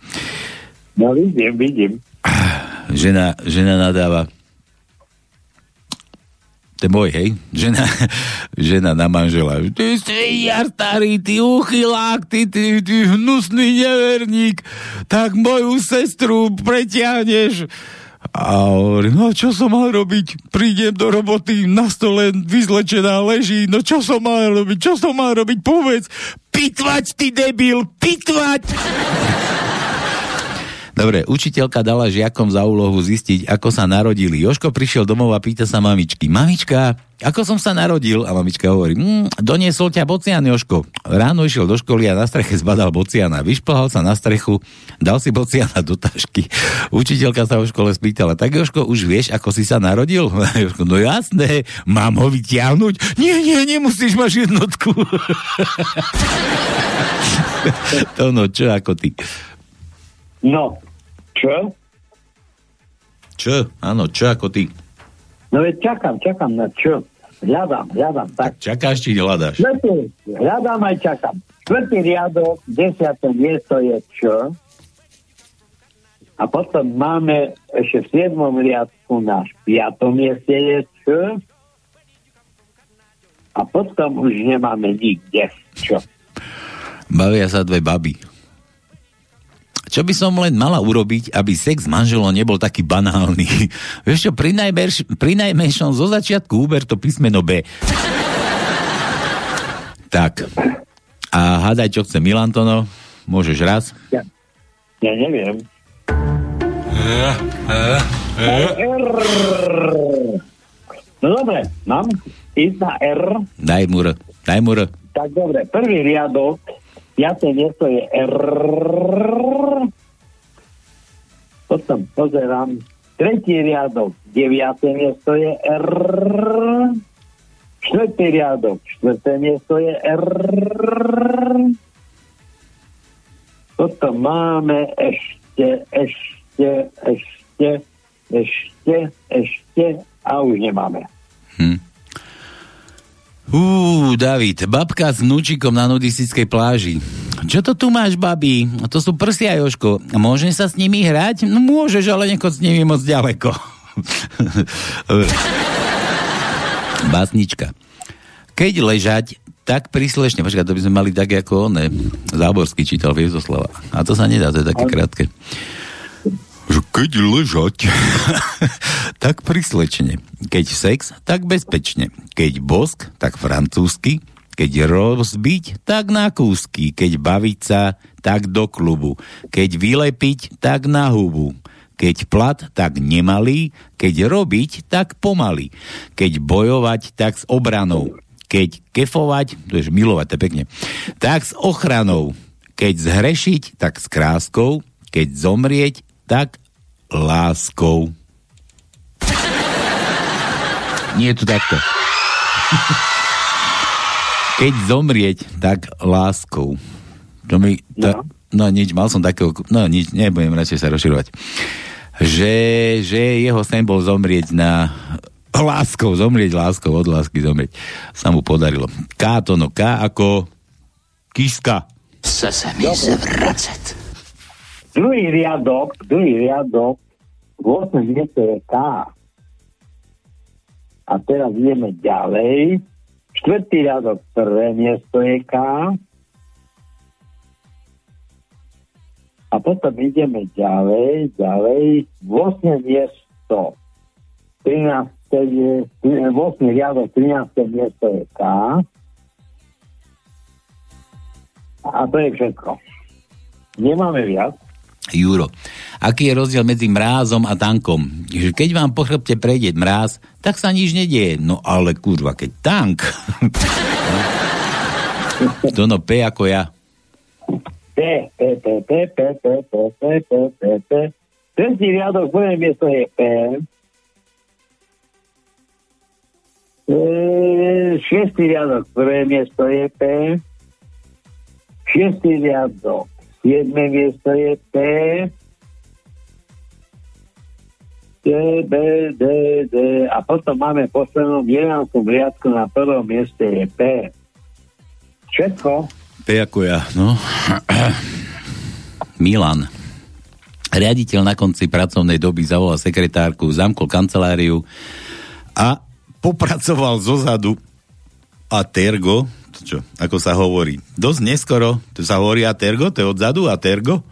No vidím, vidím. Žena, žena nadáva. To je môj, hej? Žena, žena na manžela. Ty si ja starý, ty uchylák, ty, ty, ty hnusný neverník, tak moju sestru preťahneš. A hovorím, no čo som mal robiť? Prídem do roboty, na stole vyzlečená leží, no čo som mal robiť? Čo som mal robiť? Povedz, pitvať, ty debil, pitvať! Dobre, učiteľka dala žiakom za úlohu zistiť, ako sa narodili. Joško prišiel domov a pýta sa mamičky. Mamička, ako som sa narodil? A mamička hovorí, mm, doniesol ťa bocian, Joško. Ráno išiel do školy a na streche zbadal bociana. Vyšplhal sa na strechu, dal si bociana do tašky. Učiteľka sa v škole spýtala, tak Joško, už vieš, ako si sa narodil? Joško, no jasné, mám ho vyťahnuť? Nie, nie, nemusíš, máš jednotku. to no, čo ako ty? No, Čo? Čo? Áno, čo ako ty? No veď čakám, čakám na čo. Hľadám, hľadám. Tak, Čakáš či hľadáš? Štvrtý, hľadám aj čakám. Štvrtý riadok, desiaté miesto je čo? A potom máme ešte v siedmom riadku na piatom mieste je čo? A potom už nemáme nikde čo. Bavia sa dve baby. Čo by som len mala urobiť, aby sex s manželom nebol taký banálny? Vieš čo, pri, najmerš, pri najmenšom zo začiatku úber to písmeno B. tak. A hádaj, čo chce Milantono. Môžeš raz. Ja, ja neviem. No dobre, mám ísť na R. Daj mu R. Daj mu R. Tak dobre, prvý riadok, piaté miesto je R. Potom pozerám, tretí riadok, deviaté miesto je R. Štvrtý riadok, štvrté miesto je R. Potom máme ešte, ešte, ešte, ešte, ešte a už nemáme. Hm. Ú, David, babka s vnúčikom na nudistickej pláži. Čo to tu máš, babi? To sú prsia, Joško. Môžem sa s nimi hrať? No môžeš, ale nechoď s nimi moc ďaleko. Básnička. Keď ležať, tak príslešne, počkaj, to by sme mali tak ako on, Záborský čítal Viezoslava. A to sa nedá, to je také krátke že keď ležať, tak prislečne. Keď sex, tak bezpečne. Keď bosk, tak francúzsky. Keď rozbiť, tak na kúsky. Keď baviť sa, tak do klubu. Keď vylepiť, tak na hubu. Keď plat, tak nemalý. Keď robiť, tak pomaly. Keď bojovať, tak s obranou. Keď kefovať, to je milovať, to pekne, tak s ochranou. Keď zhrešiť, tak s kráskou. Keď zomrieť, tak láskou. Nie je to takto. Keď zomrieť, tak láskou. To mi, to, no. no nič, mal som takého, no nič, nebudem radšej sa rozširovať. Že, že jeho sen bol zomrieť na láskou, zomrieť láskou, od lásky zomrieť. Sa mu podarilo. K to no, K ako kiska. Chce se mi zvracet. Druhý riadok, druhý riadok, 8 miesto je K. A teraz ideme ďalej. Štvrtý riadok, prvé miesto je K. A potom ideme ďalej, ďalej. 8 miesto, 13 je, 8 riadok, 13 miesto je K. A to je všetko. Nemáme viac. Juro. Aký je rozdiel medzi mrázom a tankom? Že keď vám po chrbte prejde mráz, tak sa nič nedieje. No ale kurva, keď tank. no P ako ja. P, P, P, P, P, P, P, P, P, P, P. Tretí riadok, prvé miesto je P. Šiestý riadok, prvé miesto je P. Šiestý riadok, Jedné miesto je P, C, B, D, D a potom máme v poslednom 11. riadku na prvom mieste je P. Všetko. P ako ja, no. Milan. Riaditeľ na konci pracovnej doby zavolal sekretárku, zamkol kanceláriu a popracoval zozadu a Tergo, čo, ako sa hovorí. Dosť neskoro, to sa hovorí Atergo, to je odzadu Atergo?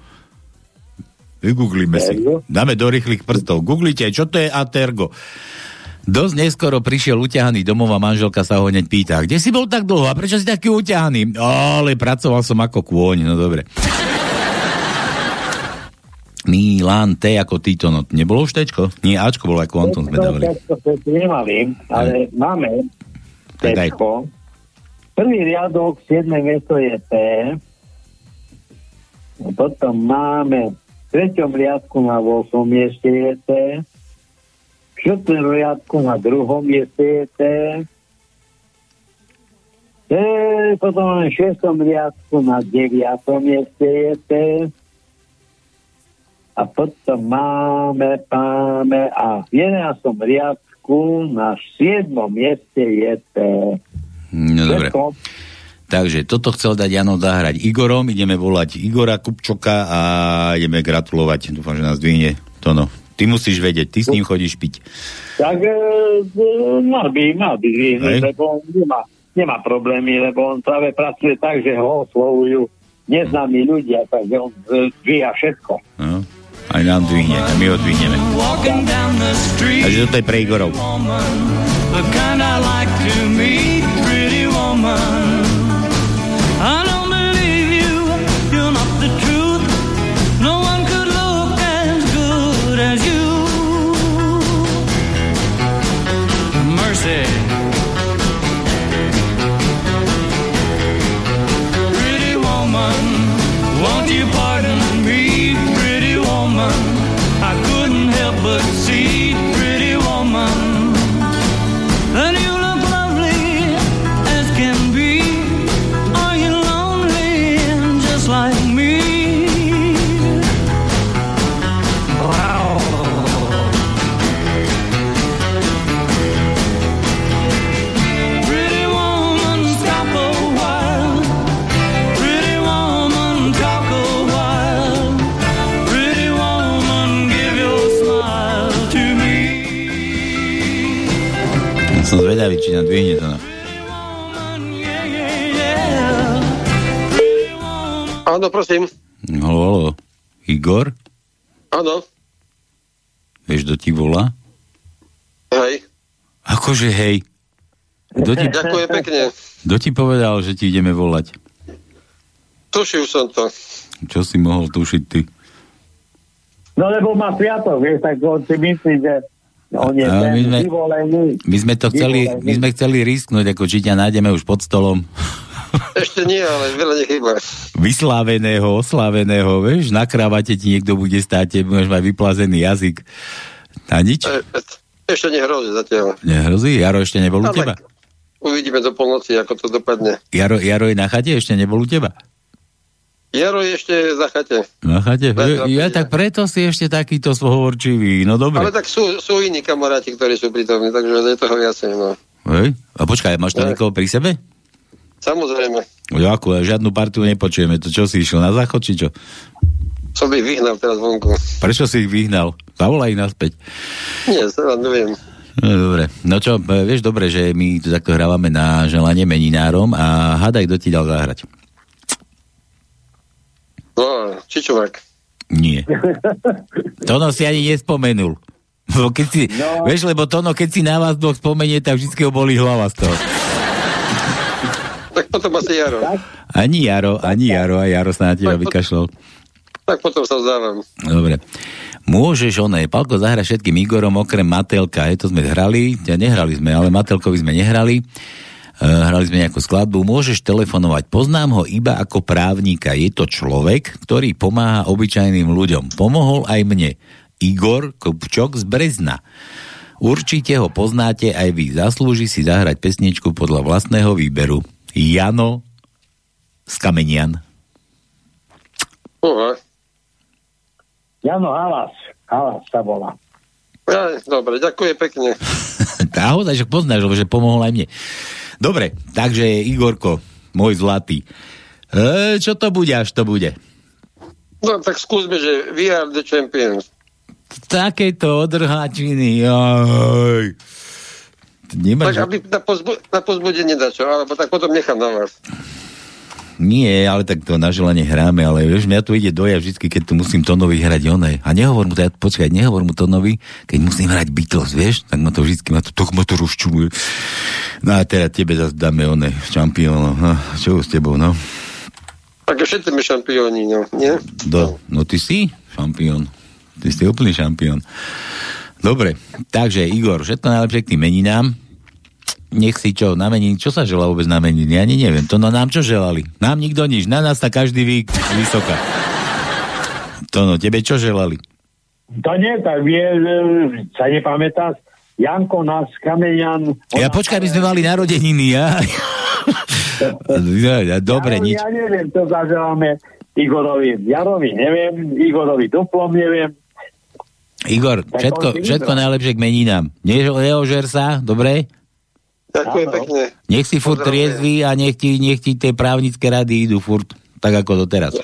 Vygooglíme si. Dáme do rýchlych prstov. Googlite, čo to je Atergo. Dosť neskoro prišiel uťahaný domov a manželka sa ho hneď pýta, kde si bol tak dlho a prečo si taký uťahaný? Ale pracoval som ako kôň, no dobre. Milan, T ako Tito, no nebolo už Tčko? Nie, Ačko bolo ako Anton sme dávali. nemali, ale máme Tčko. Prvý riadok, 7. miesto je P. Potom máme v treťom riadku na 8. mieste je T. V štvrtom riadku na druhom mieste je T. T. Potom máme v šestom riadku na 9. mieste je T. a potom máme, máme a v 11. riadku na 7. mieste je P. No dobre. Takže toto chcel dať Jano zahrať Igorom, ideme volať Igora Kupčoka a ideme gratulovať. Dúfam, že nás dvihne. Tono, ty musíš vedieť, ty s ním chodíš piť. Tak e, mal by, mal by lebo on nemá, nemá problémy, lebo on práve pracuje tak, že ho oslovujú neznámi ľudia, takže on e, dvíha všetko. No, aj nám dvihne, a my ho dvihneme. Walking down the street, Takže toto je pre Igorov. the kind I like to meet, mano. Yeah. Pretty woman. Áno, prosím. Halo, halo. Igor? Áno. Vieš, kto ti volá? Hej. Akože hej. Kto ti, Ďakujem pekne. kto ti povedal, že ti ideme volať? Tušil som to. Čo si mohol tušiť ty? No lebo má sviatok, vieš, tak on si myslí, že on je my sme- vyvolený. My sme to chceli, my sme chceli risknúť, ako či ťa nájdeme už pod stolom. Ešte nie, ale veľa nechýba. Vysláveného, osláveného, vieš, na kravate ti niekto bude stáť, budeš mať vyplazený jazyk. A nič? E, e, Ešte nehrozí zatiaľ. Nehrozí? Jaro ešte nebol u Ale teba? Uvidíme do polnoci, ako to dopadne. Jaro, Jaro je na chate? Ešte nebol u teba? Jaro je ešte za chate. Na chate? Ja, zapojenia. tak preto si ešte takýto svohovorčivý. No dobre. Ale tak sú, sú iní kamaráti, ktorí sú prítomní, takže je toho viacej. No. Hej. A počkaj, máš tam niekoho pri sebe? Samozrejme. Ďakujem, žiadnu partiu nepočujeme. To čo si išiel na záchod, či čo? Som ich vyhnal teraz vonku. Prečo si ich vyhnal? Zavolaj ich naspäť. Nie, sa neviem. No, dobre. No čo, e, vieš dobre, že my tu takto hrávame na želanie meninárom a hádaj, kto ti dal zahrať. No, Čičovák. Nie. Tono si ani nespomenul. Lebo keď si, no. Vieš, lebo Tono, keď si na vás dvoch spomenie, tak vždy ho bolí hlava z toho. Tak potom asi Jaro. Ani Jaro, ani Jaro, a Jaro sa na teba Tak- vykašľal. Tak potom sa vzdávam. Dobre. Môžeš, oné, Palko zahra všetkým Igorom, okrem Matelka, je to sme hrali, ja nehrali sme, ale Matelkovi sme nehrali. Uh, hrali sme nejakú skladbu, môžeš telefonovať. Poznám ho iba ako právnika. Je to človek, ktorý pomáha obyčajným ľuďom. Pomohol aj mne. Igor Kupčok z Brezna. Určite ho poznáte aj vy. Zaslúži si zahrať pesničku podľa vlastného výberu. Jano z Kamenian. Uha. Jano Halas, Halas sa volá. Ja, dobre, ďakujem pekne. Naozaj, že poznáš, že pomohol aj mne. Dobre, takže Igorko, môj zlatý. E, čo to bude, až to bude? No tak skúsme, že we are the champions. Takéto odrháčiny, jaj. Nemáš... Tak aby na, pozbu- na pozbudenie dačo, alebo tak potom nechám na vás. Nie, ale tak to na želanie hráme, ale vieš, mňa tu ide doja vždy, keď tu musím Tonovi hrať oné. A nehovor mu, teda, počkaj, nehovor mu Tonovi, keď musím hrať Beatles, vieš, tak ma to vždy, ma to, to, ma to rozčuluje. No a teraz tebe zase dáme oné, šampiónov, no, čo s tebou, no? Tak všetci sme šampióni, no, nie? Do, no ty si šampión. Ty si úplný šampión. Dobre, takže Igor, všetko najlepšie k tým meninám. Nech si čo, na meniny, čo sa želá vôbec na meniny? Ja ani neviem. To no nám čo želali? Nám nikto nič. Na nás sa každý vy vysoká. To no, tebe čo želali? To nie, tak vie, e, sa nepamätáš, Janko nás Kamenian... Ja počkaj, my sme mali narodeniny, ja. dobre, ja, nič. Ja neviem, to zaželáme Igorovi Jarovi neviem, Igorovi Duplom neviem. Igor, všetko, všetko najlepšie k meninám. Ne, neožer sa, dobre? Ďakujem Áno. pekne. Nech si furt triezvy a nech ti, nech ti tie právnické rady idú furt tak ako doteraz.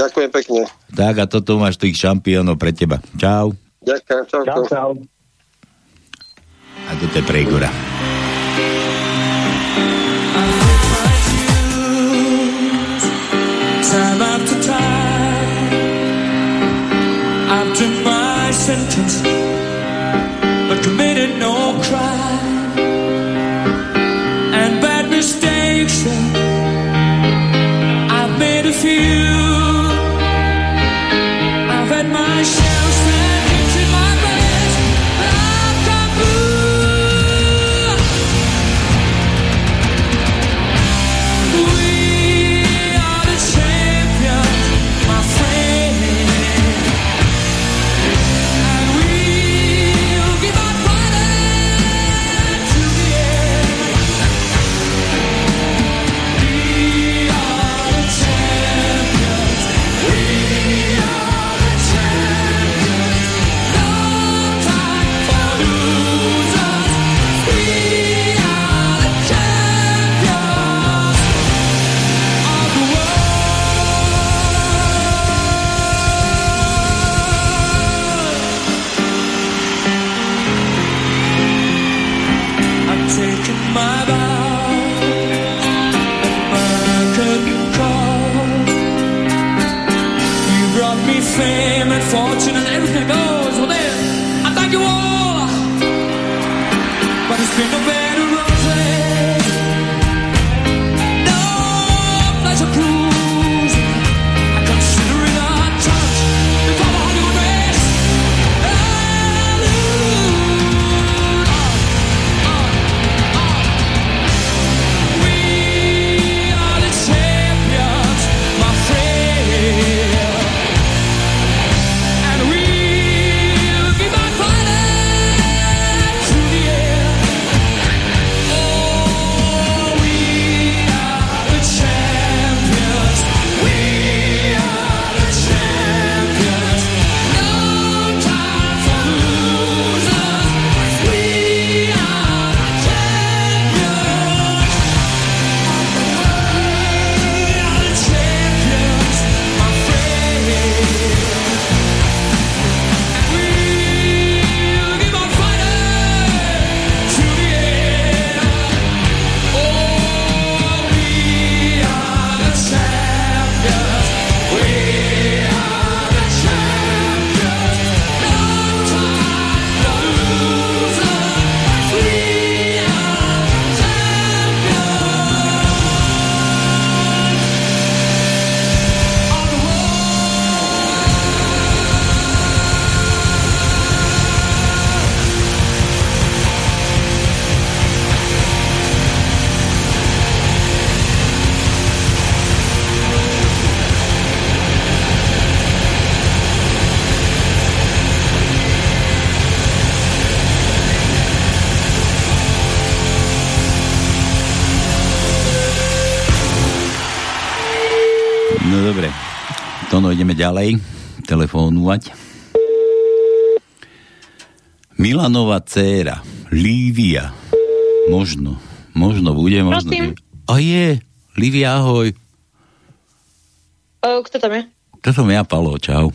Ďakujem pekne. Tak a toto máš tých šampiónov pre teba. Čau. Ďakujem, čau. Čau, čau. A toto je pre Igora. time after time. I've done my sentence, but committed no ďalej. Telefónovať. Milanová dcéra. Lívia. Možno. Možno bude, možno. Prosím. A je. Lívia, ahoj. O, kto tam je? To som ja, Palo, čau.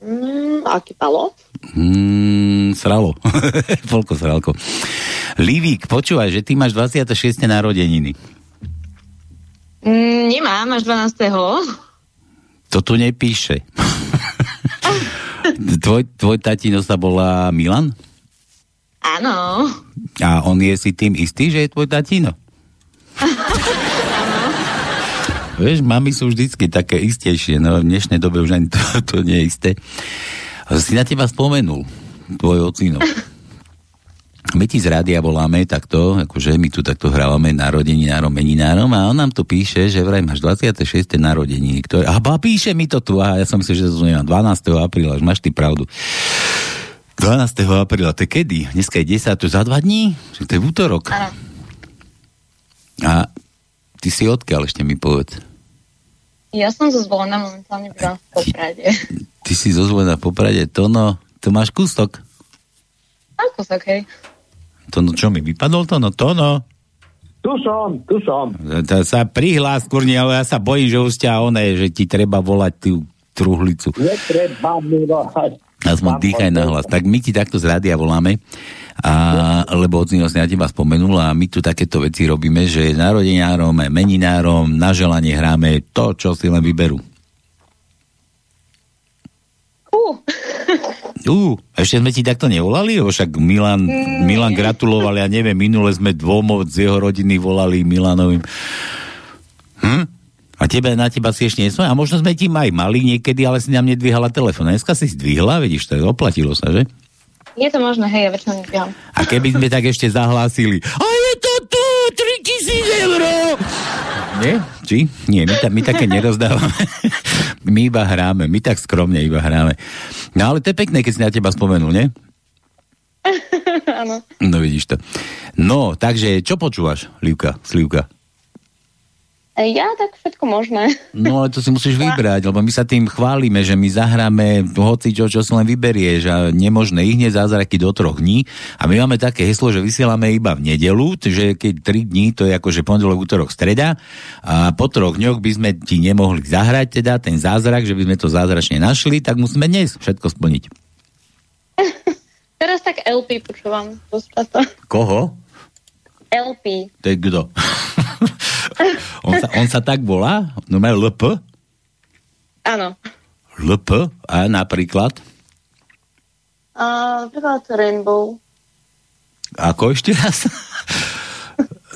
Mm, aký palo? Mm, sralo. Polko sralko. Lívík, počúvaj, že ty máš 26. narodeniny. Mm, nemám, až 12. To tu nepíše. tvoj, tvoj tatino sa volá Milan? Áno. A on je si tým istý, že je tvoj tatino? Vieš, mami sú vždycky také istejšie, no v dnešnej dobe už ani to, to nie je isté. Si na teba spomenul, tvoj ocino. My ti z rádia voláme takto, akože my tu takto hrávame narodeninárom, meninárom a on nám tu píše, že vraj máš 26. narodeniny, ktoré... A ba, píše mi to tu, a ja som myslel, že to nemám 12. apríla, že máš ty pravdu. 12. apríla, to je kedy? Dneska je 10, to za dva dní? Že to je v útorok. Áno. A Ty si odkiaľ ešte mi povedz. Ja som zo zvolená momentálne bývam v Poprade. Ty si zozvolená v Poprade, Tono, to máš kúsok. Ako sa, hej. Tono, čo mi vypadol Tono? Tono, Tu som, tu som. to sa prihlás, kurni, ale ja sa bojím, že už ťa oné, že ti treba volať tú truhlicu. Netreba mi volať. Aspoň dýchaj na hlas. Tak my ti takto z rádia voláme, a, lebo Ocino si na teba spomenul a my tu takéto veci robíme, že narodeninárom, meninárom, na želanie hráme to, čo si len vyberú. Uh, Ú, ešte sme ti takto nevolali, lebo však Milan, Milan gratuloval, ja neviem, minule sme dvom z jeho rodiny volali Milanovým. Hm? A tebe, na teba si ešte nesme? A možno sme ti aj mali niekedy, ale si nám nedvíhala telefón. Dneska si zdvihla, vidíš, to oplatilo sa, že? je to možné, hej, ja väčšinou. A keby sme tak ešte zahlásili, a je to tu, 3000 eur! Nie? Či? Nie, my, ta, my také nerozdávame. my iba hráme, my tak skromne iba hráme. No ale to je pekné, keď si na teba spomenul, nie? Áno. No vidíš to. No, takže čo počúvaš, Livka, Slivka? Ja tak všetko možné. No ale to si musíš vybrať, lebo my sa tým chválime, že my zahráme hoci čo, čo si len vyberieš a nemožné ich hneď zázraky do troch dní. A my máme také heslo, že vysielame iba v nedelu, že keď tri dní, to je akože pondelok, útorok, streda. A po troch dňoch by sme ti nemohli zahrať teda ten zázrak, že by sme to zázračne našli, tak musíme dnes všetko splniť. Teraz tak LP počúvam. Koho? LP. To je kto? on, sa, on sa tak volá? No má LP? Áno. LP? A napríklad? A napríklad Rainbow. Ako ešte raz?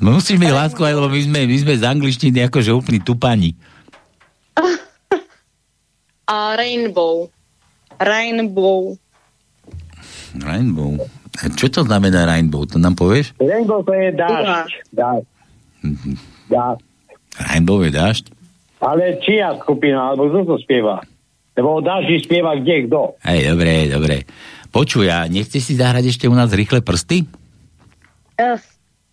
No musíš mi lásku, lebo my sme, my sme z angličtiny akože úplní tupani. A Rainbow. Rainbow. Rainbow. A čo to znamená rainbow? To nám povieš? Rainbow to je dážď. Dážď. Dážď. Rainbow je dážď? Ale čia skupina, alebo kto to spieva? Lebo o dáždi spieva kde kto. Hej, dobre, dobre. Počuj, a nechceš si zahrať ešte u nás rýchle prsty? Uh,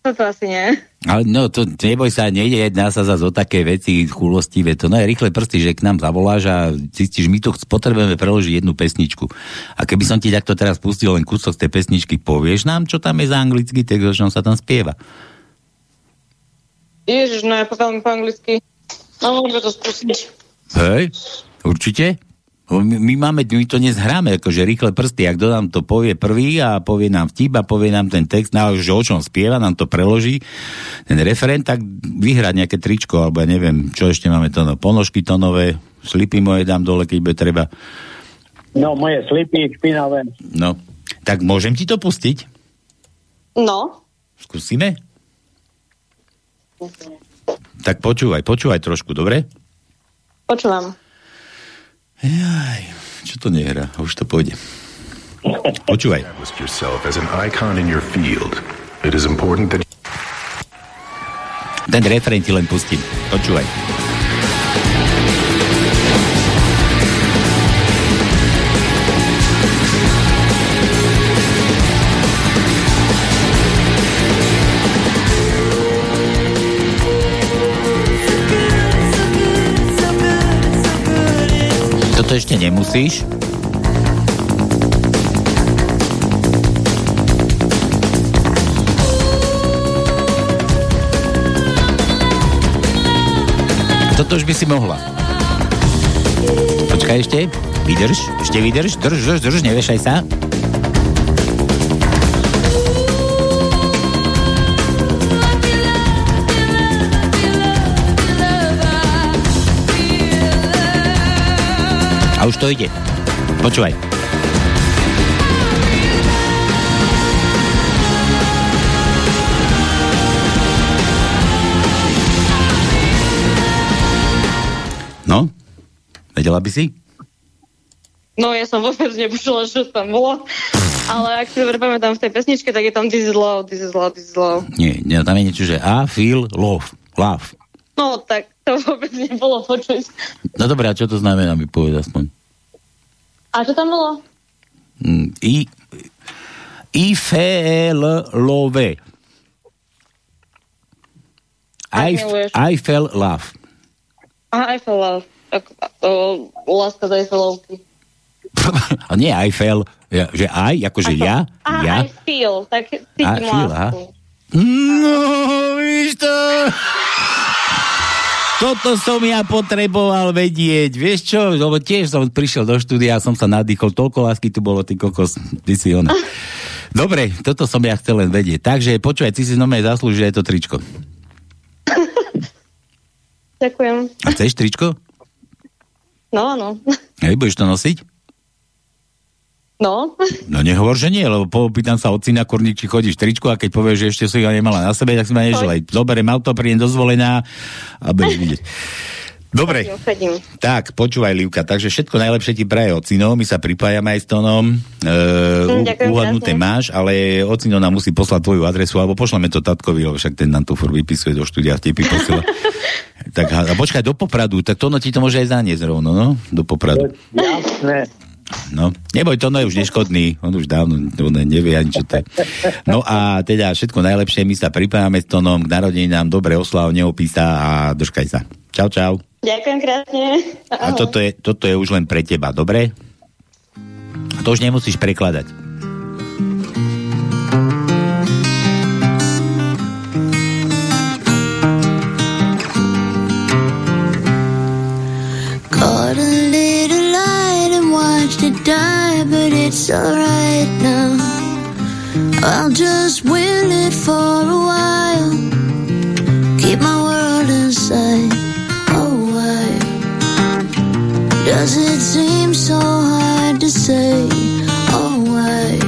toto asi nie. Ale no, to neboj sa, nejde jedná sa zase o také veci chulostivé. To no je rýchle prsty, že k nám zavoláš a zistíš, my tu potrebujeme preložiť jednu pesničku. A keby som ti takto teraz pustil len kúsok z tej pesničky, povieš nám, čo tam je za anglický text, o čom sa tam spieva. Ježiš, no ja mi po anglicky. No môžeme to skúsiť. Hej, určite. My, máme, my to dnes hráme, akože rýchle prsty, ak kto nám to povie prvý a povie nám vtip a povie nám ten text, no, že o čom spieva, nám to preloží, ten referent, tak vyhrať nejaké tričko, alebo ja neviem, čo ešte máme to, no, ponožky tonové, slipy moje dám dole, keď bude treba. No, moje slipy špinavé. No, tak môžem ti to pustiť? No. Skúsime? Tak počúvaj, počúvaj trošku, dobre? Počúvam. Jaj, čo to nehrá? Už to pôjde. Počúvaj. Ten referent ti len pustím. Počúvaj. Toto ešte nemusíš. Toto už by si mohla. Počkaj ešte. Vydrž, ešte vydrž, drž, drž, drž, nevešaj sa. A už to ide. Počúvaj. No, vedela by si? No ja som vôbec nepočula, čo tam bolo. Ale ak si dobre pamätám v tej pesničke, tak je tam This is love, this is love, this is love. Nie, nie tam je niečo, že I feel love. Love. No tak to vôbec nebolo počuť. No dobré, a čo to znamená, mi povedz aspoň. A čo tam bolo? Mm, I, I feel love. I. I fell love. Aha, Eiffel Love. Tak, o, láska z Eiffelovky. A nie I fell, ja, že I, akože ja, Aha, ja. I feel, tak I cítim feel, aha. lásku. No, víš to? Toto som ja potreboval vedieť. Vieš čo? Lebo tiež som prišiel do štúdia a som sa nadýchol. Toľko lásky tu bolo, ty kokos. Ty si ona. Dobre, toto som ja chcel len vedieť. Takže počúvaj, ty si znamená zaslúži aj to tričko. Ďakujem. A chceš tričko? No, áno. Hej, budeš to nosiť? No, No nehovor, že nie, lebo popýtam sa od syna Korník, či chodíš tričku a keď povieš, že ešte si ho nemala na sebe, tak si ma neželej. Zoberiem auto, prídem dozvolená a budeš vidieť. Dobre, chodím. tak, počúvaj, Livka, takže všetko najlepšie ti praje Ocino, my sa pripájame aj s e, Mm, ďakujem uhadnuté máš, ale Ocino nám musí poslať tvoju adresu, alebo pošleme to tatkovi, lebo však ten nám to furt vypisuje do štúdia, vtipy posiela. tak a, a počkaj, do Popradu, tak Tono ti to môže aj zaniesť rovno, no, do Popradu. Jasné. No, neboj, to je už neškodný, on už dávno on nevie ani čo to je. No a teda všetko najlepšie, my sa pripájame s Tonom k narodeninám, dobre oslav, neopísa a držkaj sa. Čau, čau. Ďakujem krásne. A toto je, toto je už len pre teba, dobre? To už nemusíš prekladať. It's alright now. I'll just win it for a while. Keep my world inside. Oh, why does it seem so hard to say? Oh, why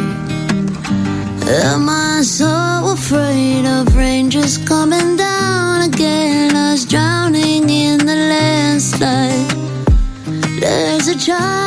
am I so afraid of rain just coming down again? Us drowning in the landslide. There's a child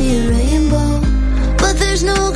see a rainbow. But there's no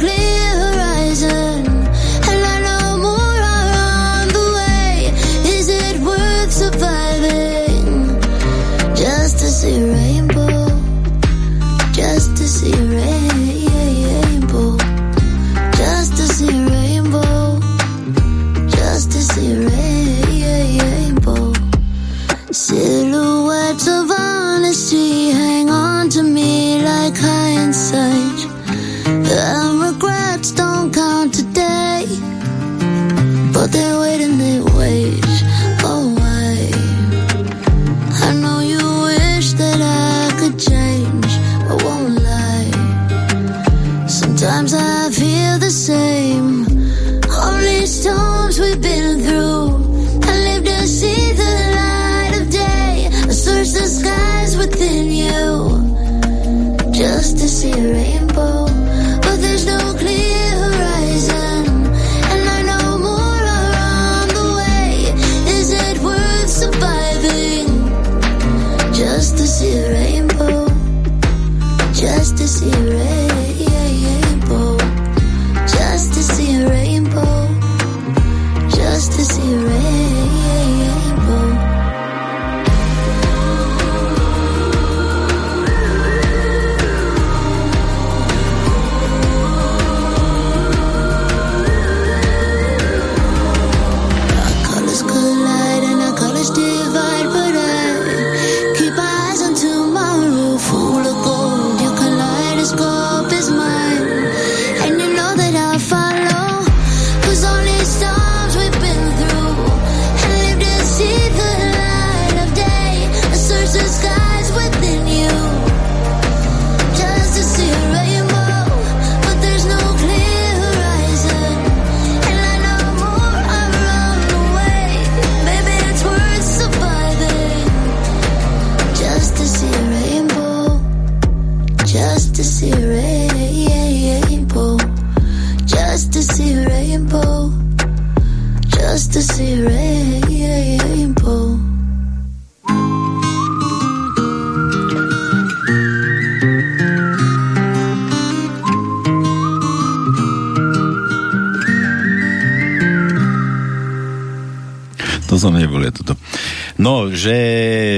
No, že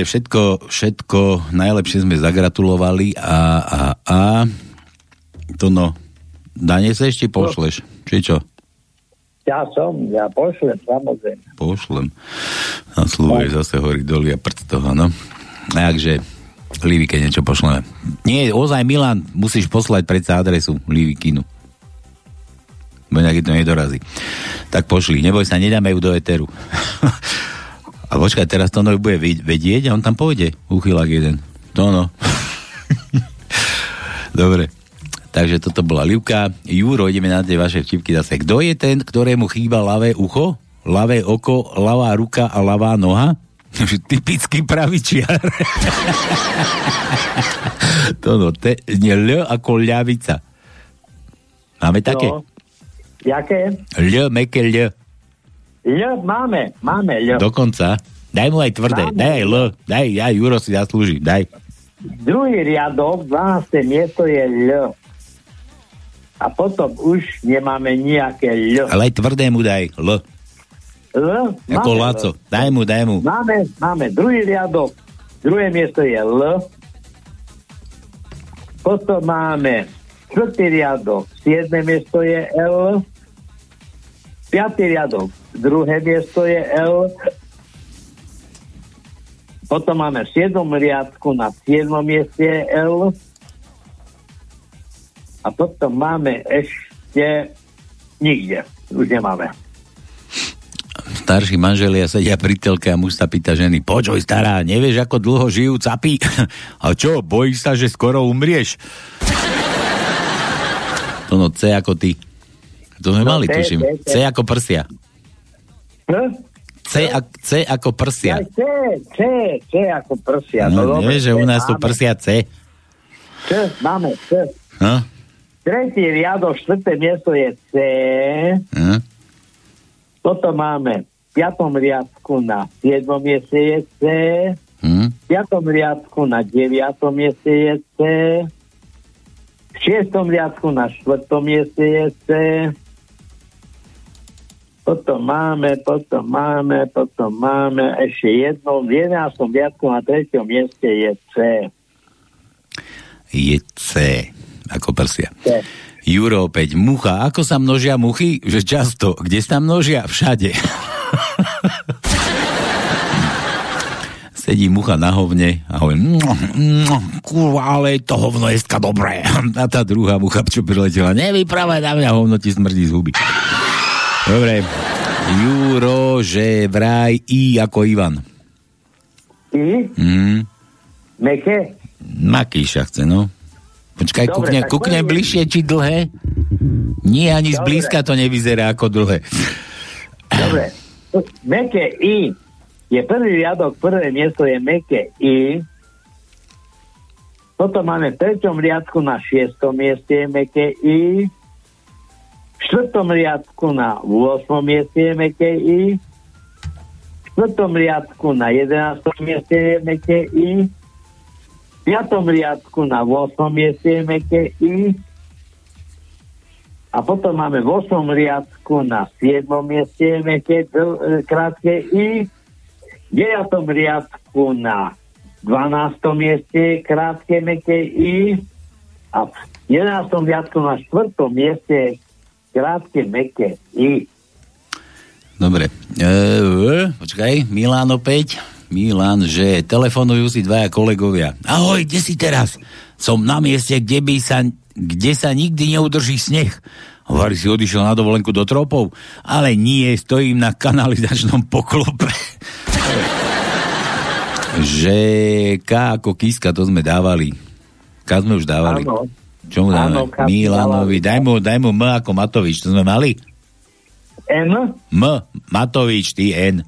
všetko, všetko najlepšie sme zagratulovali a, a, a to no, dane sa ešte pošleš, či čo? Ja som, ja pošlem, samozrejme. Pošlem. A slúje zase horí doli a prd toho, no. Takže, Livike niečo pošleme. Nie, ozaj Milan, musíš poslať predsa adresu Livikinu. Bo nejaký to nedorazí. Tak pošli, neboj sa, nedáme ju do eteru. a počkaj, teraz to no bude vedieť a on tam pôjde, uchylák jeden. To no. Dobre. Takže toto bola Livka. Juro, ideme na tie vaše vtipky zase. Kto je ten, ktorému chýba ľavé ucho, ľavé oko, ľavá ruka a ľavá noha? Typický pravičiar. to no, te, nie L ako ľavica. Máme také? No, jaké? L, meké L. L, máme, máme L. Dokonca. Daj mu aj tvrdé. Máme. Daj L. Daj, ja Juro si zaslúži. Daj. Druhý riadok, 12. miesto je L. A potom už nemáme nejaké L. Ale aj tvrdé mu daj. L. L? Ako Máme Laco. L. Daj mu, daj mu. Máme, máme druhý riadok, druhé miesto je L. Potom máme štvrtý riadok, siedme miesto je L. Piatý riadok, druhé miesto je L. Potom máme v siedmom riadku na siedmom mieste je L. A potom máme ešte nikde. Už nemáme. Starší manželia sedia pri telke a muž sa pýta ženy, počuj stará, nevieš, ako dlho žijú capy? A čo, bojíš sa, že skoro umrieš? To no, C ako ty. To sme No, mali, C, tuším. C, C. C ako prsia. Hm? C, a- C ako prsia. C, C, C ako prsia. No, dobre, nevieš, že u nás sú máme. prsia C. C, máme C. No? Tretí riadok, štvrté miesto je C. Hm? Potom máme v piatom riadku na siedmom mieste je C. Hm? V piatom riadku na deviatom mieste je C. V šiestom riadku na štvrtom mieste je C. Potom máme, potom máme, potom máme ešte jedno. V jedenáctom riadku na treťom mieste je C. Je C. Ako prsia. C. Juro opäť, mucha. Ako sa množia muchy? Že často. Kde sa množia? Všade. Sedí mucha na hovne a hovorí, "Mm, mm, kurva, ale to hovno je dobré. A tá druhá mucha, čo priletela, nevyprávaj na mňa, hovno ti smrdí z huby. Dobre. Juro, že vraj I ako Ivan. I? Mm, Meké? Makíša chce, no. Počkaj, Dobre, kúkne poviem. bližšie, či dlhé? Nie, ani Dobre. zblízka to nevyzerá ako dlhé. Dobre. Meké I je prvý riadok, prvé miesto je meké I. Potom máme v treťom riadku na šiestom mieste meké I. V štvrtom riadku na 8. mieste je meké I. V štvrtom riadku na 11. mieste je meké I. V piatom riadku na 8. mieste je meké I. A potom máme v 8. riadku na 7. mieste je meké e, krátke I. V 9. riadku na 12. mieste krátke meké I. A v 11. riadku na 4. mieste krátke meké I. Dobre. E, počkaj, Milan opäť. Milan, že telefonujú si dvaja kolegovia. Ahoj, kde si teraz? Som na mieste, kde by sa, kde sa nikdy neudrží sneh. Hovorí si odišiel na dovolenku do tropov, ale nie, stojím na kanalizačnom poklope. že K ako Kiska, to sme dávali. K sme už dávali. Áno. Čo mu dáme? Áno, Milanovi. Daj mu, daj mu M ako Matovič, to sme mali? M? M, Matovič, ty N.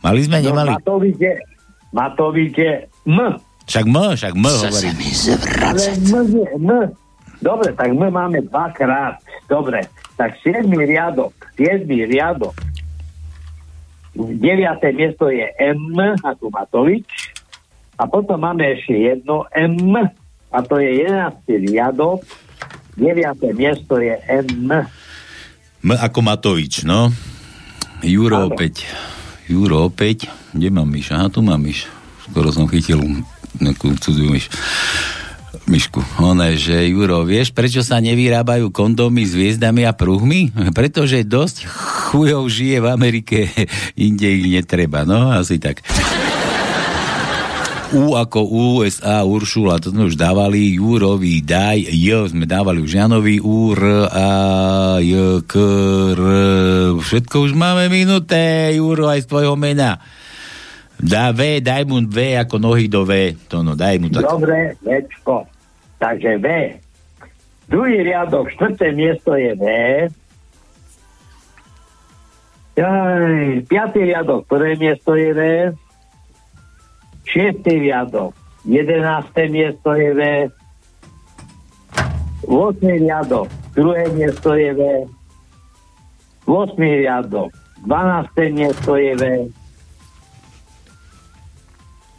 Mali sme, nemali? No, Matovič je, Matovič je M. Však M, však M hovorí. Ale M je M. Dobre, tak my máme dvakrát. Dobre, tak 7 riadok, 7 riadok. 9. miesto je M, ako Matovič. A potom máme ešte jedno M, a to je 11. riadok. 9. miesto je M. M ako Matovič, no. Juro Áno. opäť. Juro opäť. Kde mám myš? Aha, tu mám myš. Skoro som chytil nejakú cudzú myš. Myšku. Ona, že Juro, vieš, prečo sa nevyrábajú kondómy s hviezdami a pruhmi? Pretože dosť chujov žije v Amerike, inde ich netreba. No, asi tak. U ako USA, Uršula, to sme už dávali, Jurovi, daj, J sme dávali už Janovi, U, R, A, J, K, R, všetko už máme minuté, Juro, aj z tvojho mena. Dá V, daj mu V ako nohy do V, to no, daj mu tak. Dobre, Včko. Takže V. Druhý riadok, štvrté miesto je V. Jaj, piatý riadok, prvé miesto je V. Šiestý riadok, jedenácté miesto je V. 8. riadok, druhé miesto je V. 8. riadok, 12. miesto je V.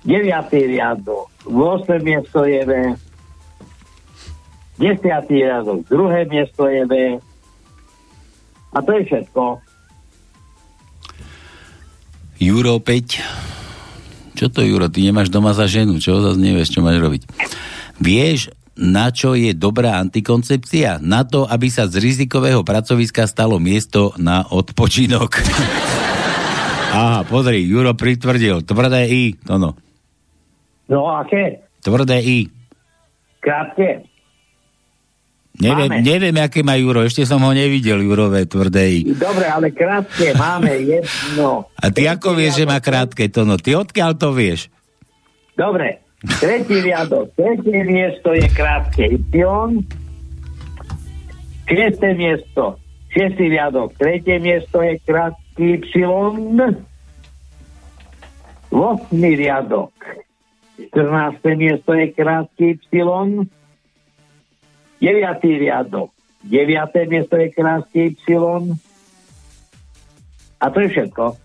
9. riadok, 8. miesto je V. 10. riadok, druhé miesto je V. A to je všetko. Juro 5. Čo to, Juro, ty nemáš doma za ženu, čo zase nevieš, čo máš robiť. Vieš, na čo je dobrá antikoncepcia? Na to, aby sa z rizikového pracoviska stalo miesto na odpočinok. Aha, pozri, Juro pritvrdil. Tvrdé I, to no. No aké? Tvrdé I. Krátke. Neviem, Máme. neviem, aké má Juro, ešte som ho nevidel, Jurové tvrdé I. Dobre, ale krátke máme jedno. A ty ako vieš, že má krátke to no? Ty odkiaľ to vieš? Dobre, tretí riadok, tretie miesto je krátke Y. Šiesté miesto, šiestý riadok, tretie miesto je krátky Y. Vosmý riadok, 14. miesto je krátky Y. 9. riadok, 9. miesto je krátky Y. A to je všetko.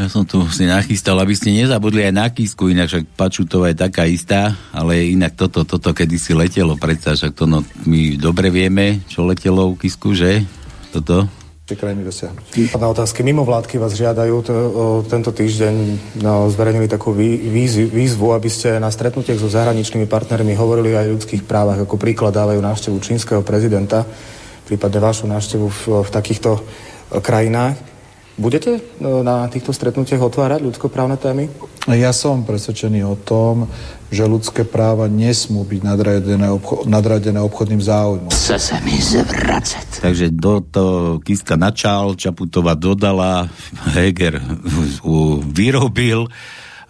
Ja som tu si nachystal, aby ste nezabudli aj na kísku, inak však Pačutová je taká istá, ale inak toto, toto kedysi letelo, predsa, však to no, my dobre vieme, čo letelo u kísku, že? Toto? Tie krajiny dosiahnuť. Na otázky mimo vládky vás žiadajú. To, o, tento týždeň no, zverejnili takú vý, výzvu, výzvu, aby ste na stretnutiach so zahraničnými partnermi hovorili aj o ľudských právach. Ako príklad dávajú návštevu čínskeho prezidenta, prípadne vašu návštevu v, v takýchto e, krajinách. Budete e, na týchto stretnutiach otvárať ľudskoprávne témy? Ja som presvedčený o tom, že ľudské práva nesmú byť nadradené, obcho- nadradené obchodným záujmom. Chce se mi zvracet. Takže do to Kiska načal, Čaputová dodala, Heger vyrobil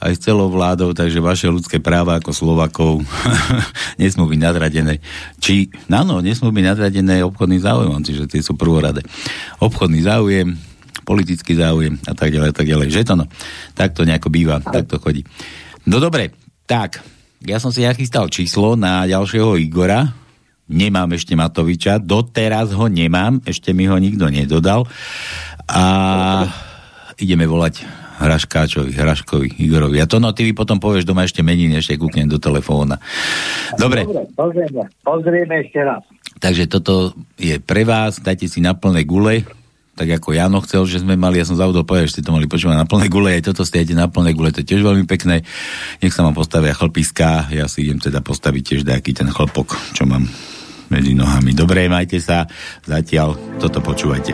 aj s celou vládou, takže vaše ľudské práva ako Slovakov nesmú byť nadradené. Či, áno, nesmú byť nadradené obchodným záujmom, čiže tie sú prvoradé. Obchodný záujem, politický záujem a tak ďalej, a tak ďalej. Že to no, tak to nejako býva, tak to chodí. No dobre, tak, ja som si nachystal číslo na ďalšieho Igora, nemám ešte Matoviča, doteraz ho nemám, ešte mi ho nikto nedodal a ideme volať Hraškáčovi, Hraškovi, Igorovi. A to no, ty potom povieš doma ešte meniny, ešte kúknem do telefóna. Dobre, Dobre, pozrieme, pozrieme ešte raz. takže toto je pre vás, dajte si na plné gule, tak ako Jano chcel, že sme mali, ja som zavodol povedať, že ste to mali počúvať na plné gule, aj toto ste na plné gule, to je tiež veľmi pekné. Nech sa vám postavia chlpiska, ja si idem teda postaviť tiež nejaký ten chlpok, čo mám medzi nohami. Dobre, majte sa, zatiaľ toto počúvajte.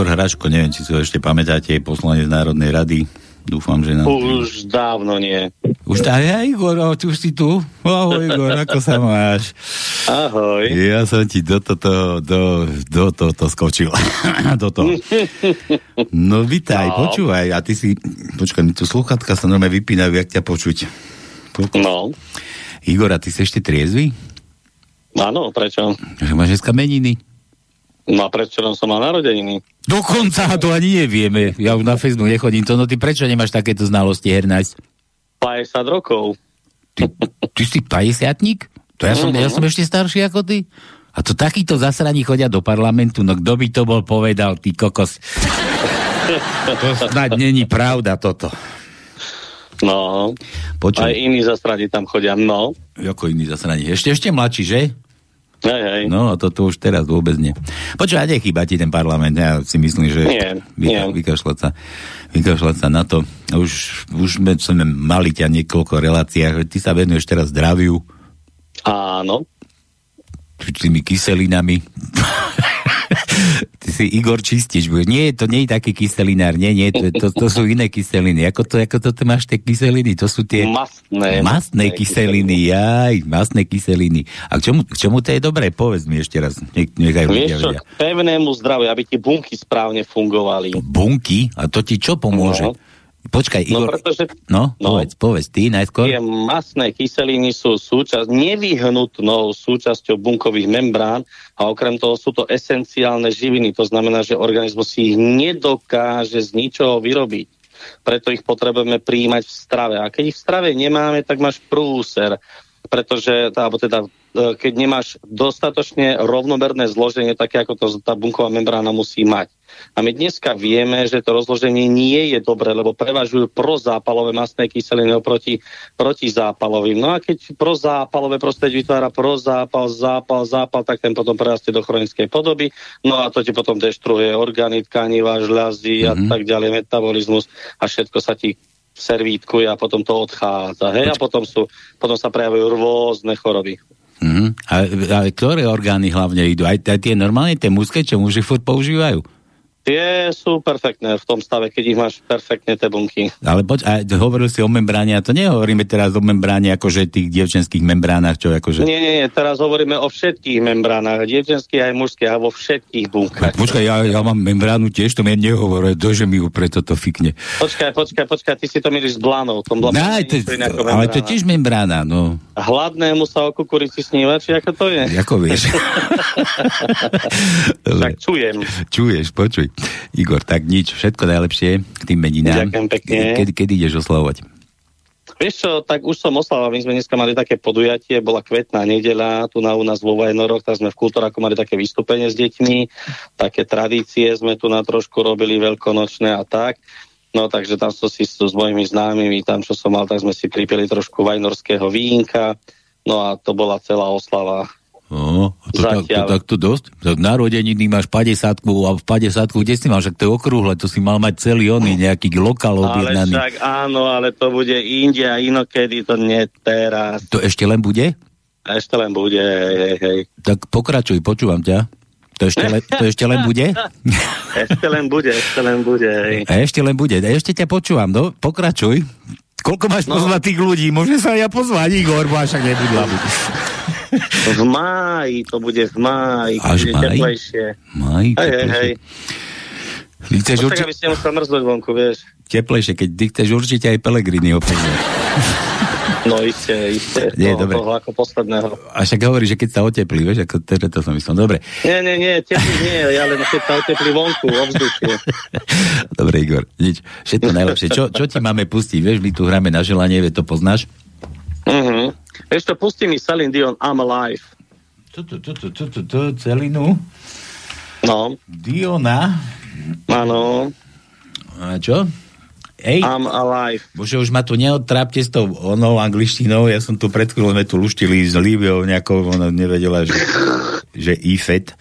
Igor Hraško, neviem, či si ho ešte pamätáte, je poslanec Národnej rady. Dúfam, že nám... Už dávno nie. Už tá, ja, Igor, o, ty už si tu? Ahoj, Igor, ako sa máš? Ahoj. Ja som ti do toto, do, do toto skočil. do toho. No, vitaj, No. počúvaj. A ty si, počkaj, mi tu sluchatka sa normálne vypínajú, jak ťa počuť. No. Igor, a ty si ešte triezvy? Áno, prečo? Že máš dneska meniny? No a prečo som mal narodeniny? Dokonca to ani nevieme. Ja už na Facebook nechodím to. No ty prečo nemáš takéto znalosti, Hernajs? 50 rokov. Ty si 50 To ja som, Mhm. ja som ešte starší ako ty. A to takíto zasraní chodia do parlamentu, no kto by to bol povedal, ty kokos. To snad není pravda toto. No. Počuj. Aj iní zastrani tam chodia. No. Ako iný zasraní. Ešte, ešte mladší, že? Hej, hej. No, toto už teraz vôbec nie. Počúvaj, nechýba ti ten parlament, ja si myslím, že Nie, vyka, nie. vykašľať, sa, vykašľať sa na to. Už, už sme, sme mali ťa niekoľko reláciách, ty sa venuješ teraz zdraviu, Áno. tými kyselinami. Ty si Igor Čistič. Nie, to nie je taký kyselinár, nie, nie, to, to, to sú iné kyseliny. Ako to, ako to ty máš tie kyseliny? To sú tie... Mastné. Mastné kyseliny, jaj, mastné kyseliny. A k čomu, k čomu to je dobré? Povedz mi ešte raz. Nech, nechaj Vieš ľudia čo, vedia. k pevnému zdraviu, aby ti bunky správne fungovali. Bunky? A to ti čo pomôže? No. Počkaj, No, Igor... pretože No, No. povedz, povedz, ty najskôr. tie masné kyseliny sú súčasť, nevyhnutnou súčasťou bunkových membrán a okrem toho sú to esenciálne živiny. To znamená, že organizmus si ich nedokáže z ničoho vyrobiť. Preto ich potrebujeme príjmať v strave. A keď ich v strave nemáme, tak máš prúser. Pretože, alebo teda, e, keď nemáš dostatočne rovnomerné zloženie, také ako to tá bunková membrána musí mať. A my dneska vieme, že to rozloženie nie je dobré, lebo prevažujú prozápalové masné kyseliny oproti protizápalovým. No a keď prozápalové prostredie vytvára prozápal, zápal, zápal, tak ten potom prerastie do chronickej podoby. No a to ti potom deštruuje orgány, tkaniva, žľazy a tak ďalej, metabolizmus a všetko sa ti servítkuje a potom to odchádza. Hej? A potom, sú, potom sa prejavujú rôzne choroby. Mhm. A, ale ktoré orgány hlavne idú? Aj, aj tie normálne, tie mužské, čo muži furt používajú? Tie sú perfektné v tom stave, keď ich máš perfektne tie bunky. Ale poď, a hovoril si o membráne, a to nehovoríme teraz o membráne, akože tých dievčenských membránach, čo akože... Nie, nie, nie, teraz hovoríme o všetkých membránach, dievčenských aj mužských, a vo všetkých bunkách. Počkaj, ja, ja mám membránu tiež, to mi nehovoril, dože mi ju preto to fikne. Počkaj, počkaj, počkaj, ty si to milíš s blanou. Tom blanou No, to, ale to je tiež membrána, no. Hladnému sa o kukurici sníva, či ako to je? Ako vieš? Však čujem. Čuješ, počuj. Igor, tak nič, všetko najlepšie k tým meninám. Ďakujem pekne. Kedy, kedy ideš oslavovať? Vieš čo, tak už som oslával, my sme dneska mali také podujatie, bola kvetná nedeľa, tu na u nás vo Vajnoroch, tak sme v Kultúraku mali také vystúpenie s deťmi, také tradície sme tu na trošku robili veľkonočné a tak. No takže tam som si s, s mojimi známymi, tam čo som mal, tak sme si pripili trošku vajnorského vínka, no a to bola celá oslava. No, to tak, to, tak to dosť. Tak narodeniny máš 50 a v 50 kde si však to je okrúhle, to si mal mať celý oný nejaký lokál Ale objednaný. však áno, ale to bude inde a inokedy, to nie teraz. To ešte len bude? A ešte len bude, hej, hej. Tak pokračuj, počúvam ťa. To ešte, le, to ešte len bude? Ešte len bude, ešte len bude, hej. A ešte len bude. A ešte ťa počúvam, no, pokračuj. Koľko máš no. pozvať tých ľudí? Môže sa ja pozvať, Igor, bo však nebudla. V máji, to bude v máji, Až bude máj? teplejšie. Maj, Hej, hej, hej. Ty chceš No tak, určite aby ste musel mrznúť vonku, vieš. teplejšie, keď ty chceš určite aj Pelegrini opozvať. No iste, iste. Nie, to, dobre. toho ako posledného. A však hovorí, že keď sa oteplí, vieš, ako teda to som myslel. Dobre, Nie, nie, nie, teplý nie, ja len keď sa oteplí vonku, ovzdušie. dobre, Igor, nič. Všetko najlepšie. Čo, čo ti máme pustiť? Vieš, my tu hráme na želanie, vie, to poznáš? Mhm. Vieš čo, pustí mi Celine Dion I'm Alive. Tu, tu, tu, tu, tu, tu, tu, celinu. No. Diona. Áno. A čo? Ej, I'm Alive. bože, už ma tu neodtrápte s tou onou angličtinou, ja som tu pred chvíľou tu luštili s Líbiou nejakou, ona nevedela, že, že IFET.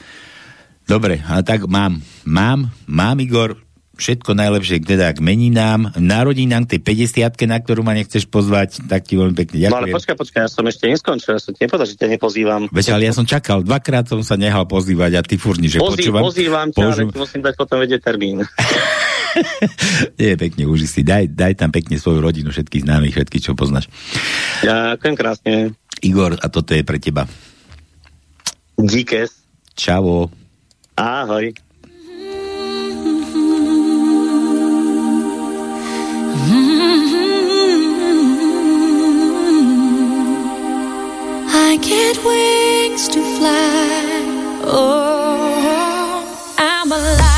Dobre, a tak mám, mám, mám Igor všetko najlepšie teda k meninám, narodinám, tej 50 na ktorú ma nechceš pozvať, tak ti veľmi pekne ďakujem. No ale počkaj, počkaj, ja som ešte neskončil, ja som ti nepovedal, že ťa nepozývam. Veď, ale ja som čakal, dvakrát som sa nehal pozývať a ty furni, že Pozý, počúvam. pozývam ťa, ale ti musím dať potom vedieť termín. Nie, pekne, už si. Daj, daj tam pekne svoju rodinu, všetkých známych, všetkých, čo poznáš. Ďakujem krásne. Igor, a toto je pre teba. Díkes. Čavo. Ahoj. I get wings to fly. Oh, I'm alive.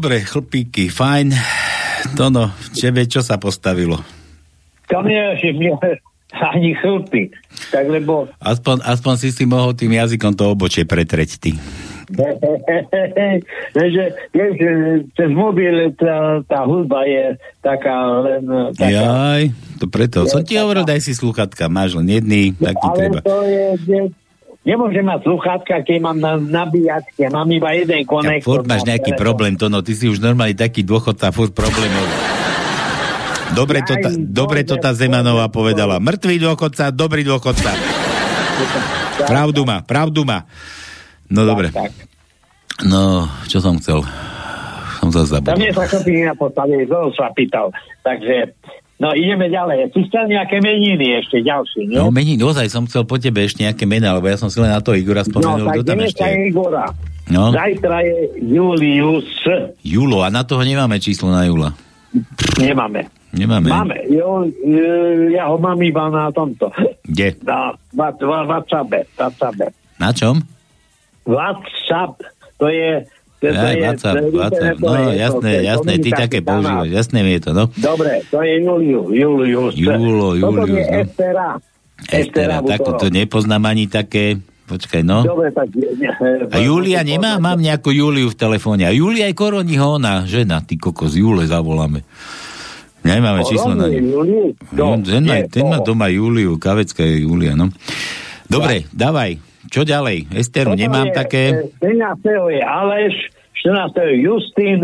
Dobre, chlpíky, fajn. Tono, tebe čo sa postavilo? Tam je, že mne ani chlpy. Tak lebo Aspoň, aspoň si si mohol tým jazykom to obočie pretreť ty. že, vieš, cez mobil tá, tá hudba je taká len taká, Jaj, to preto. Som ti hovoril, daj si sluchatka, máš len jedný, tak ti ale treba. to je, že nemôžem mať sluchátka, keď mám na nabíjačke, mám iba jeden Ja, konektor. furt máš na nejaký telefón. problém, to no, ty si už normálny taký dôchodca, furt problémov. Dobre to, tá, dobre to tá Zemanová povedala. Mŕtvý dôchodca, dobrý dôchodca. Pravdu má, pravdu má. No dobre. No, čo som chcel? Som sa Tam zabudol. je sa chlpina postavili, sa pýtal. Takže, no ideme ďalej. Si chcel nejaké meniny ešte ďalšie, nie? No mení, ozaj som chcel po tebe ešte nejaké mená, lebo ja som si len na to Igora No, spomenul, tak kto tam ešte. Igora. No. Zajtra je Julius. Julo, a na toho nemáme číslo na Jula. Nemáme. Nemáme. Máme. Jo, e, ja ho mám iba na tomto. Kde? Na Whats- Wha- WhatsAppe. WhatsAppe. Na čom? WhatsApp. To je... To, to Aj, je WhatsApp, to je WhatsApp. to No, je- to jasné, je jasné, ty také používaš, jasné mi je to, no. Dobre, to je Julius. Julius. Julo, Julius, no. Estera. Estera, takto to nepoznám ani také. Počkaj, no. Dobre, tak... A Julia nemá? Mám nejakú Juliu v telefóne. A Julia je koroniho ona, žena, ty kokos, Jule zavoláme. Nemáme číslo na ňu. No, ten, má, ten má doma Juliu, Kavecka je Julia, no. Dobre, dávaj. Čo ďalej? Esteru Potom nemám je, také... e, 13. je Aleš, 14. je Justin,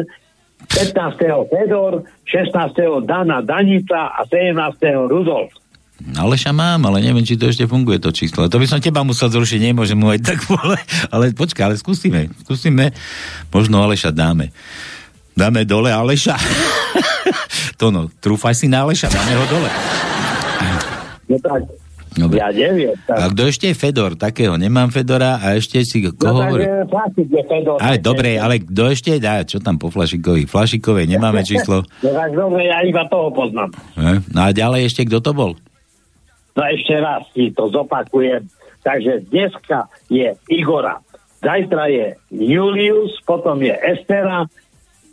15. Fedor, 16. Dana Danica a 17. Rudolf. Aleša mám, ale neviem, či to ešte funguje, to číslo. To by som teba musel zrušiť, nemôžem mu aj tak vole. Ale počkaj, ale skúsime. Skúsime. Možno Aleša dáme. Dáme dole Aleša. to no, trúfaj si na Aleša, dáme ho dole. No tak, Dobre. ja neviem. Tak, A kto ešte je Fedor? Takého nemám Fedora a ešte si no, koho tak, hovorí? e, je Fedor. Aj, dobre, ale kto ešte dá? Čo tam po Flašikovi? Flašikovej nemáme číslo. No tak dobre, ja iba toho poznám. Ne? No a ďalej ešte kto to bol? No ešte raz si to zopakujem. Takže dneska je Igora, zajtra je Julius, potom je Estera,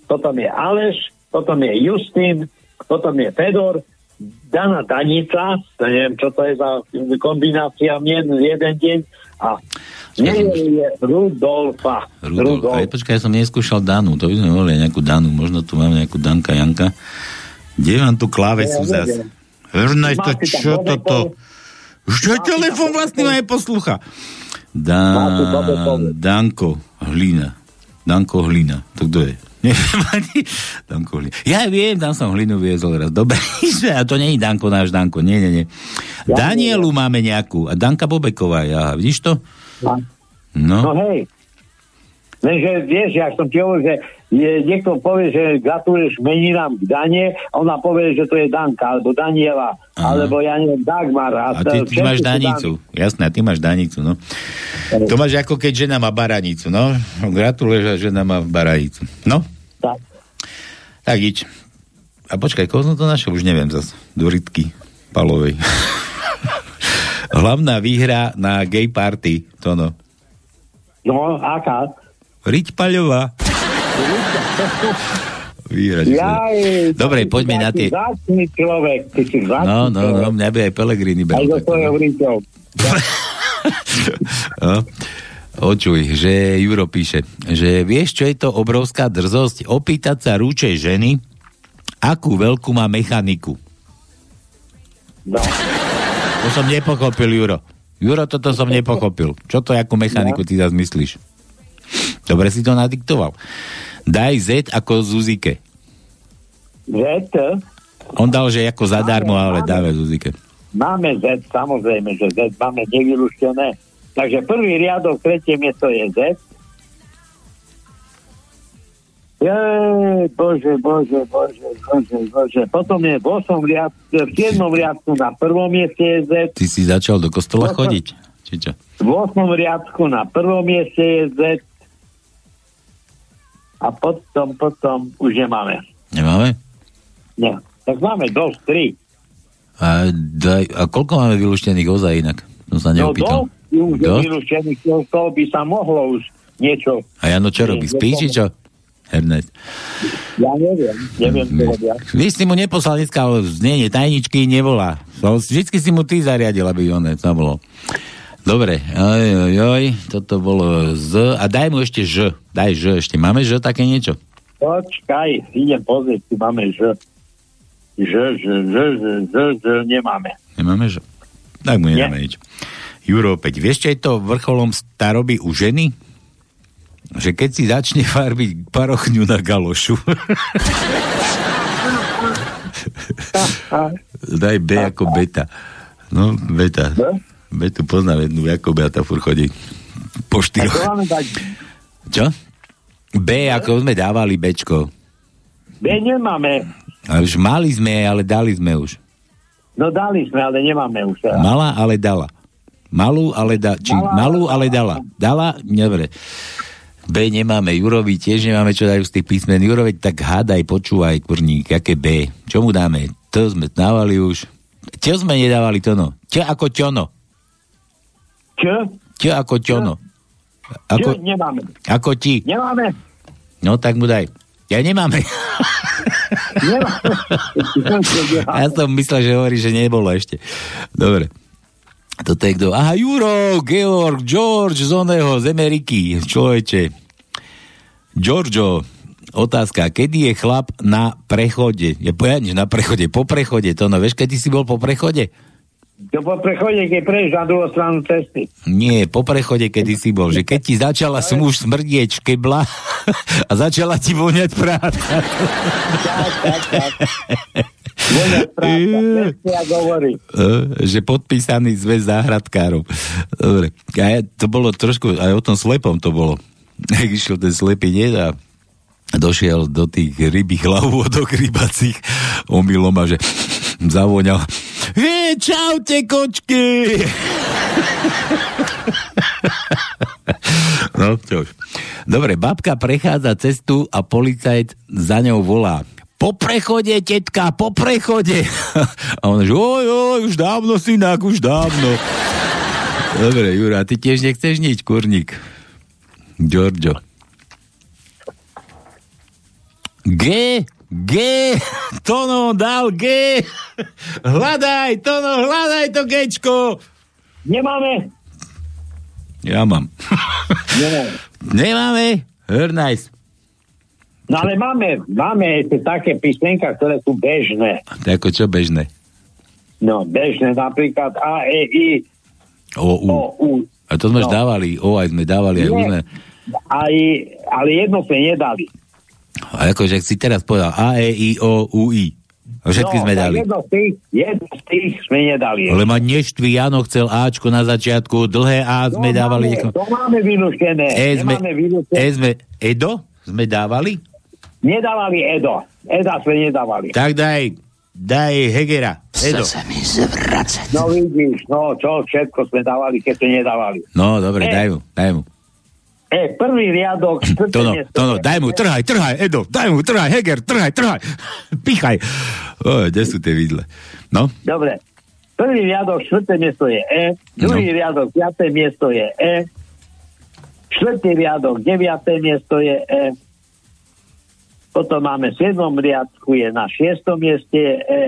potom je Aleš, potom je Justin, potom je Fedor, Dana Danica, to neviem, čo to je za kombinácia mien v jeden deň, a nie je Rudolfa. Rudolf. Aj počkaj, ja som neskúšal Danu, to by sme mohli nejakú Danu, možno tu máme nejakú Danka Janka. Kde mám tu klávesu Ja zas? neviem. Hrnaj to, čo toto? Čo telefon vlastne ma poslucha? Da, Máte bobekov? Danko Hlina. Danko Hlina. To kto je? Neviem ani. Danko Hlina. Ja viem, tam som hlinu viezol raz. Dobre, a to nie je Danko, náš Danko. Nie, nie, nie. Danielu máme nejakú. A Danka Bobeková, ja, vidíš to? No No. hej. Lenže vieš, ja som ti hovoril, že je, niekto povie, že gratuluješ meninám k Dane, ona povie, že to je Danka, alebo Daniela, alebo ja neviem, Dagmar. A, A ty, ty máš danicu. Jasné, a ty máš danicu, no. To máš ako keď žena má baranicu, no. Gratuluješ, že žena má baranicu. No. Tak. Tak iď. A počkaj, koho som to našiel? Už neviem zas. Doritky Palovej. Hlavná výhra na gay party, to no. No, aká? Riť Paľová. Výhra. Jaj, Dobre, poďme na tie... Zácný človek, ty si zácný No, no, no, mňa by aj Pelegrini Aj bral. so takto, svojou no. No. Očuj, že Juro píše, že vieš, čo je to obrovská drzosť? Opýtať sa rúčej ženy, akú veľkú má mechaniku. No. To som nepochopil, Juro. Juro, toto som nepochopil. Čo to, akú mechaniku ty zase myslíš? Dobre si to nadiktoval. Daj Z ako Zuzike. Z, On dal, že ako zadarmo, ale dáme Zuzike. máme Z, samozrejme, že Z máme nevyluštené. Takže prvý riadok, tretie miesto je Z. Jej, bože, bože, bože, bože, bože. Potom je v 8 riadku, v 7 riadku na prvom mieste je Z. Ty si začal do kostola Potom- chodiť? Či čo? V 8 riadku na prvom mieste je Z. A potom, potom už nemáme. Nemáme? Nie. Tak máme dosť, tri. A, daj, a koľko máme vylúštených ozaj inak? Som sa No neopýtal. dosť Dosť? vylúčených, z toho by sa mohlo už niečo. A Jano čo robí? Spí, či čo? Ernest. Ja neviem, neviem, čo robia. Vy si mu neposlal dneska znenie, tajničky nevolá. Vždycky si mu ty zariadil, aby on sa bolo. Dobre, oj, oj, oj, toto bolo z... A daj mu ešte ž. Daj ž ešte. Máme ž také niečo? Počkaj, idem pozrieť, tu máme Ž. Ž, Ž, Ž, Ž, Ž, Ž, nemáme. Nemáme ž? Tak mu nedáme nič. Juro opäť, vieš, čo je to vrcholom staroby u ženy? Že keď si začne farbiť parochňu na galošu. Daj B ako beta. No, beta. Betu poznám jednu, ako Beata fur chodí po štyroch. Čo? B, ako sme dávali Bčko. B nemáme. A už mali sme, ale dali sme už. No dali sme, ale nemáme už. Mala, ale dala. Malú, ale da, či Mala, malú, ale dala. Dala, dobre. B nemáme, Jurovi tiež nemáme čo dajú z tých písmen. Jurovi, tak hádaj, počúvaj, kurník, aké B. Čo mu dáme? To sme dávali už. Čo sme nedávali to no? Čo ako ťono? Čo? Čo ako ťono? Ako... Ako, Čo nemáme? ako ti. Nemáme. No tak mu daj. Ja nemáme. Nemáme. Ja som myslel, že hovorí, že nebolo ešte. Dobre. Toto je kto? Aha, Juro, Georg, George z oného, z Ameriky. Človeče. Giorgio, otázka. Kedy je chlap na prechode? Je pojadniš na prechode, po prechode. To no, vieš, kedy si bol po prechode? To po prechode, keď prejdeš na druhú stranu cesty. Nie, po prechode, kedy si bol. Že keď ti začala smuž smrdieť škebla a začala ti voňať práca. Tak, tak, tak. Eh, že podpísaný zväz záhradkárov. Dobre. A ja, to bolo trošku, aj o tom slepom to bolo. Jak išiel ten slepý nie a došiel do tých rybých hlavôdok rybacích omylom a že zavoňal Hej, čaute, kočky! no, čo už. Dobre, babka prechádza cestu a policajt za ňou volá po prechode, tetka, po prechode. A on že, oj, oj, už dávno, synak, už dávno. Dobre, Jura, ty tiež nechceš nič, kurník. Giorgio. G, G, Tono dal G. Hľadaj, Tono, hľadaj to Gčko. Nemáme. Ja mám. Nemáme. Nemáme? Her nice. No ale máme, máme ešte také písmenka, ktoré sú bežné. To ako čo bežné? No, bežné napríklad A, E, I, O, U. O, U. A to sme No. dávali, O aj sme dávali, aj Nie. sme. Aj, ale jedno sme nedali. A akože si teraz povedal A, E, I, O, U, I. A všetky no, sme dali. Jedno z tých, jedno z tých sme nedali. Ale ma neštví, Jano chcel Ačko na začiatku, dlhé A sme to dávali. máme, niekomu. to máme vylúštené. E sme, e sme, Edo sme dávali? Nedávali Edo. Eda sme nedávali. Tak daj, daj Hegera. Edo. mi zvracať. No vidíš, no čo všetko sme dávali, keď sme nedávali. No, dobre, E. daj mu, daj mu. E, prvý riadok, To no, to no, daj mu, trhaj, trhaj, Edo, daj mu, trhaj, Heger, trhaj, trhaj, pichaj. O, kde sú tie vidle? No, Dobre. Prvý riadok, štvrté miesto je E. Druhý No. riadok, piaté miesto je E. Štvrtý riadok, deviaté miesto je E. Potom máme v siedmom riadku je na šiestom mieste je E.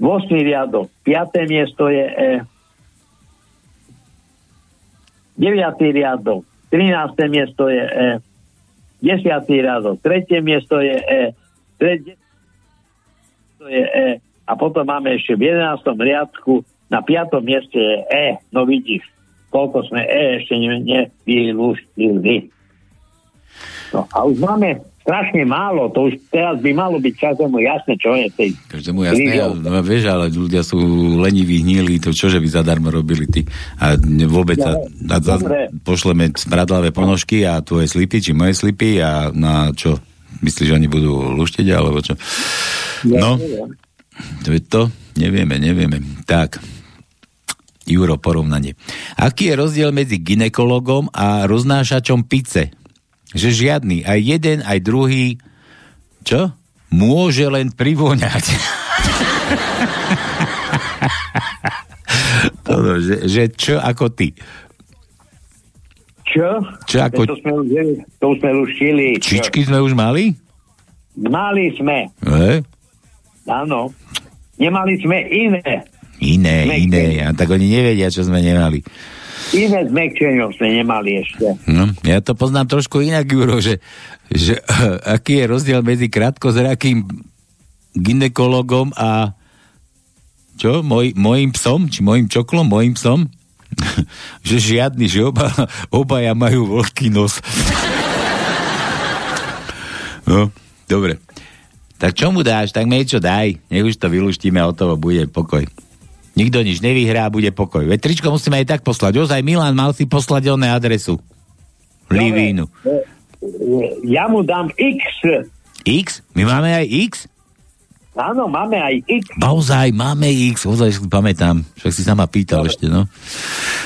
V osmý riadok, piaté miesto je E. Deviatý riadok, 13. miesto je E. 10. riadok, tretie miesto je E. Tretie to je E. A potom máme ešte v 11. riadku na 5. mieste je E. No vidíš, koľko sme E ešte ne- nevylúštili. No a už máme strašne málo, to už teraz by malo byť každému jasné, čo je tej každému jasné, no, vieš, ale ľudia sú leniví, hníli, to čože by zadarmo robili ty. A vôbec sa, a za, dobre. pošleme smradlavé ponožky a tvoje slipy, či moje slipy a na čo? Myslíš, že oni budú luštiť, alebo čo? No, to je to? Nevieme, nevieme. Tak, Juro, porovnanie. Aký je rozdiel medzi ginekologom a roznášačom pice? Že žiadny, aj jeden, aj druhý, čo? Môže len privoňať. Toto, že, že čo ako ty? Čo? Čo ako- To sme už, to už sme luštili. Čo? Čičky sme už mali? Mali sme, E? áno. Nemali sme iné. Iné, Mekčenie. iné. A tak oni nevedia, čo sme nemali. Iné s mekčením sme nemali ešte. No, ja to poznám trošku inak, Juro, že, že aký je rozdiel medzi krátkozrakým ginekologom a čo, moj, mojim psom, či mojim čoklom, mojim psom? že žiadny, že oba, obaja majú veľký nos. no, dobre. Tak čo mu dáš? Tak mi niečo daj. Nech už to vylúštime a o toho bude pokoj. Nikto nič nevyhrá, bude pokoj. Veď tričko musíme aj tak poslať. Ozaj, Milan, mal si poslať oné adresu. Livínu. E, Ja mu dám X. X? My máme aj X? Áno, máme aj X. Ozaj, máme X. Ozaj si pamätám. Však si sa ma pítal ešte, no.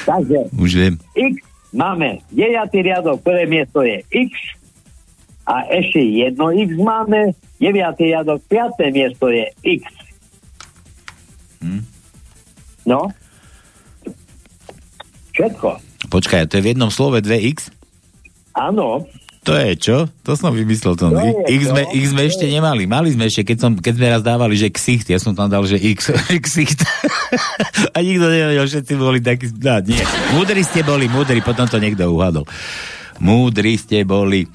Takže Už viem. X máme 9. riadok, prvé miesto je X a ešte jedno X máme, 9. riadok, 5. miesto je X. Hm? No. Všetko. Počkaj, to je v jednom slove 2x? Áno. To je čo? To som vymyslel. To. Je X, sme. X sme ešte nemali. Mali sme ešte, keď, som, keď sme raz dávali, že ksicht, ja som tam dal, že X, ksicht. A nikto nevedel, všetci boli takí, no, nie. Múdri ste boli, múdri, potom to niekto uhadol. Múdri ste boli.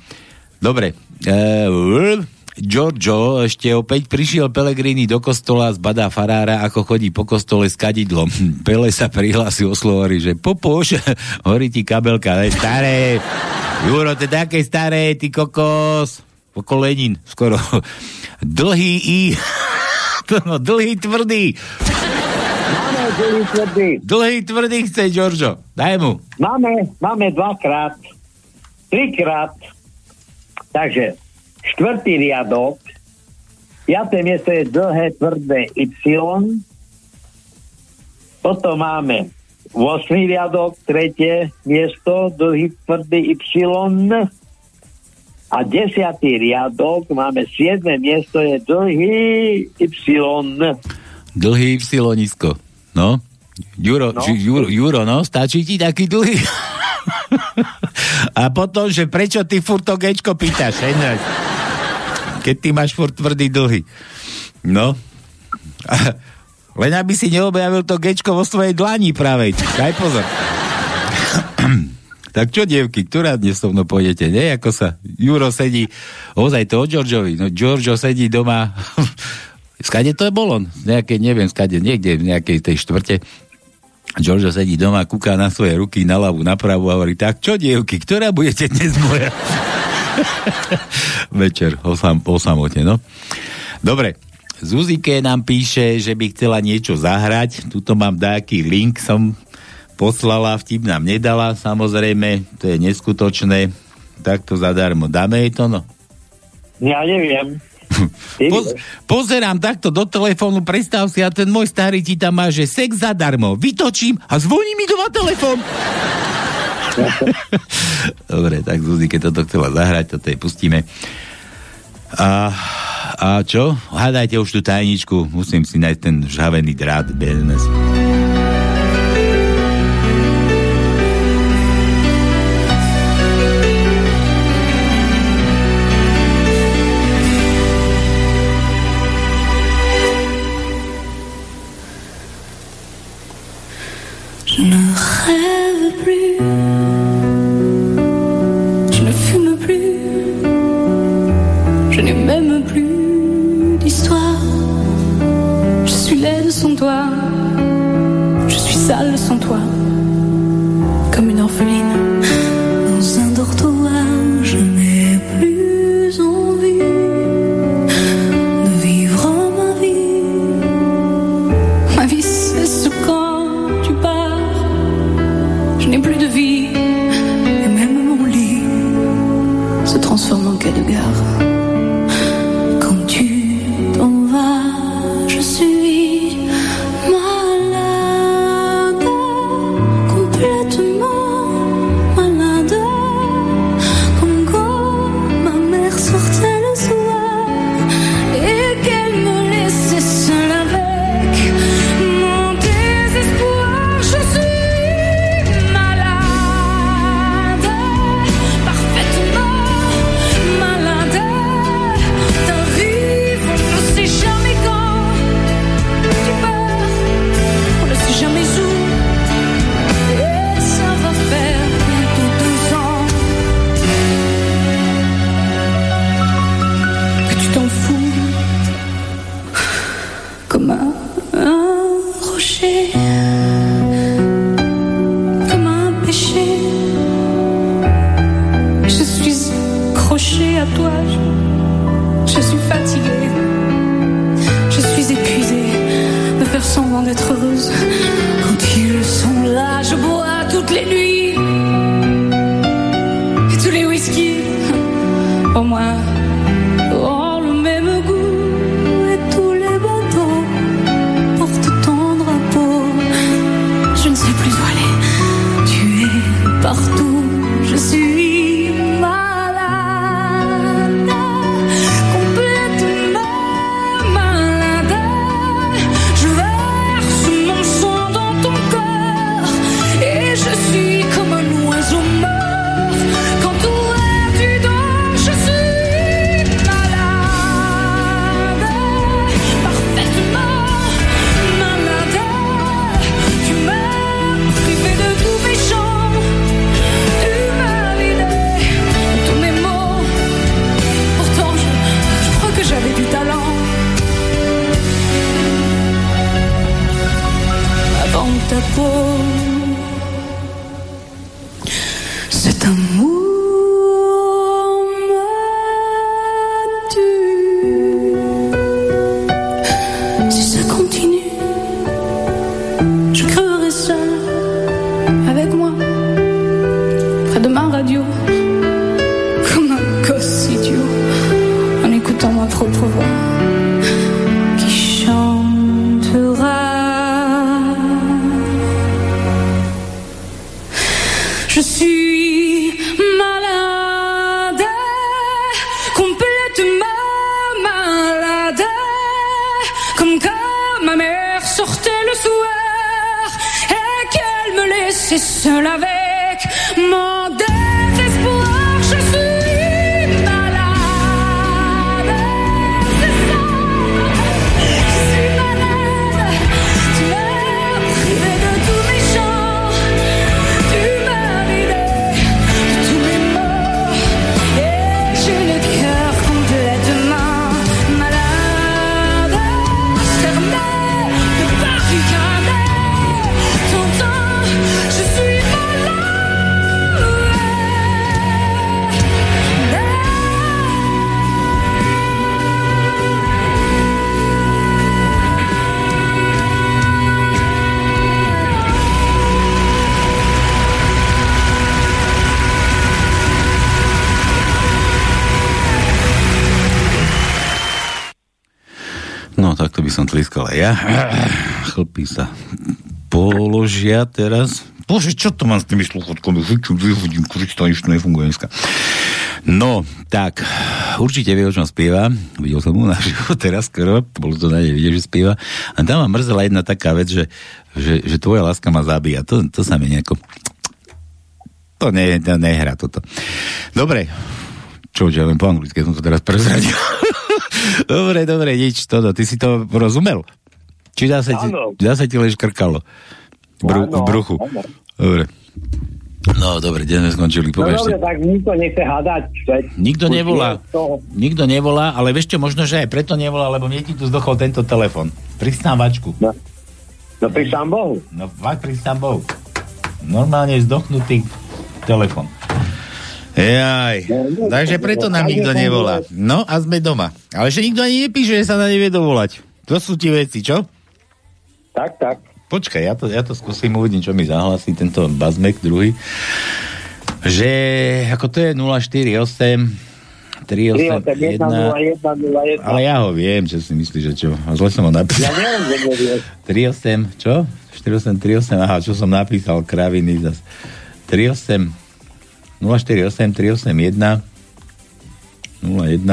Dobre. Uh, Giorgio, ešte opäť prišiel Pelegrini do kostola, zbadá farára, ako chodí po kostole s kadidlom. Pele sa prihlási o slovory, že popoš, horí ti kabelka, je staré. Juro, to také staré, ty kokos. Oko Lenin, skoro. Dlhý I. No, dlhý tvrdý. Máme dlhý tvrdý. Dlhý tvrdý chce, Giorgio. Daj mu. Máme, máme dvakrát, trikrát. Takže štvrtý riadok, piaté miesto je dlhé, tvrdé Y. Potom máme 8. riadok, tretie miesto, dlhý, tvrdý Y. A desiatý riadok, máme 7. miesto, je dlhý Y. Dlhý Y. No. Juro, No. no. Juro, Juro, no, stačí ti taký dlhý? A potom, že prečo ty furt to gečko pýtaš, hej? Keď ty máš furt tvrdý dlhý. No. Len aby si neobjavil to gečko vo svojej dlani pravej. Daj pozor. tak čo, dievky, ktorá dnes so mnou pôjdete, nie? Ako sa Juro sedí, ozaj to o Georgeovi, no Giorgio sedí doma, skade to je bolo? Nejaké, neviem, skade, niekde v nejakej tej štvrte. Giorgio sedí doma, kúka na svoje ruky, na ľavú, na pravú a hovorí, tak čo, dievky, ktorá budete dnes moja? Večer, o, sam, o samote, no. Dobre, Zuzike nám píše, že by chcela niečo zahrať. Tuto mám nejaký link, som poslala, vtip nám nedala, samozrejme, to je neskutočné. Takto zadarmo. Dáme jej to, no? Ja neviem. Poz, pozerám takto do telefónu, predstav si, a ten môj starý ti tam má, že sex zadarmo. Vytočím a zvoní mi doma telefón. Dobre, tak Zuzike toto chcela zahrať, toto jej pustíme. A, a čo? Hádajte už tú tajničku, musím si nájsť ten žhavený drát BNS. Tliskal aj ja. Chlpí sa položia teraz. Bože, čo to mám s tými sluchotkami? Vyhodím, Krista, nič to nefunguje dneska. No, tak, určite vie, o čom spieva. Videl som mu na živo teraz skoro, bolo to na nej vidieť, že spieva. A tam ma mrzela jedna taká vec, že, že, že tvoja láska ma zabíja. To, to sa mi nejako... To, ne, to nehrá toto. Dobre, čo, ja len po anglicky som to teraz prezradil. dobre, dobre, nič, toto, ty si to rozumel? Či dá sa ti, sa ti len škrkalo? Bru, v bruchu. Dobre. No, dobre, kde sme skončili? No Povieš dobre, tak nikto nechce hádať. Nikto nevolá. Nikto nevolá, ale vieš čo, možno, že aj preto nevolá, lebo mne ti tu zdochol tento telefon. Pristávačku. No, no pristám Bohu. No fakt pristám Bohu. Normálne zdochnutý telefon. Jaj. Takže preto nám nikto nevolá. No a sme doma. Ale že nikto ani nepíše, že sa na nevie dovolať. To sú tie veci, čo? Tak, tak. Počkaj, ja to, ja to skúsim, uvidím, čo mi zahlasí tento bazmek druhý. Že, ako to je 048 381 381 ale ja ho viem, čo si myslíš, že čo? A zle som ho Ja napísal. neviem, že nevieš. 38, čo? 4838, aha, čo som napísal, kraviny zas. 38 048 381 01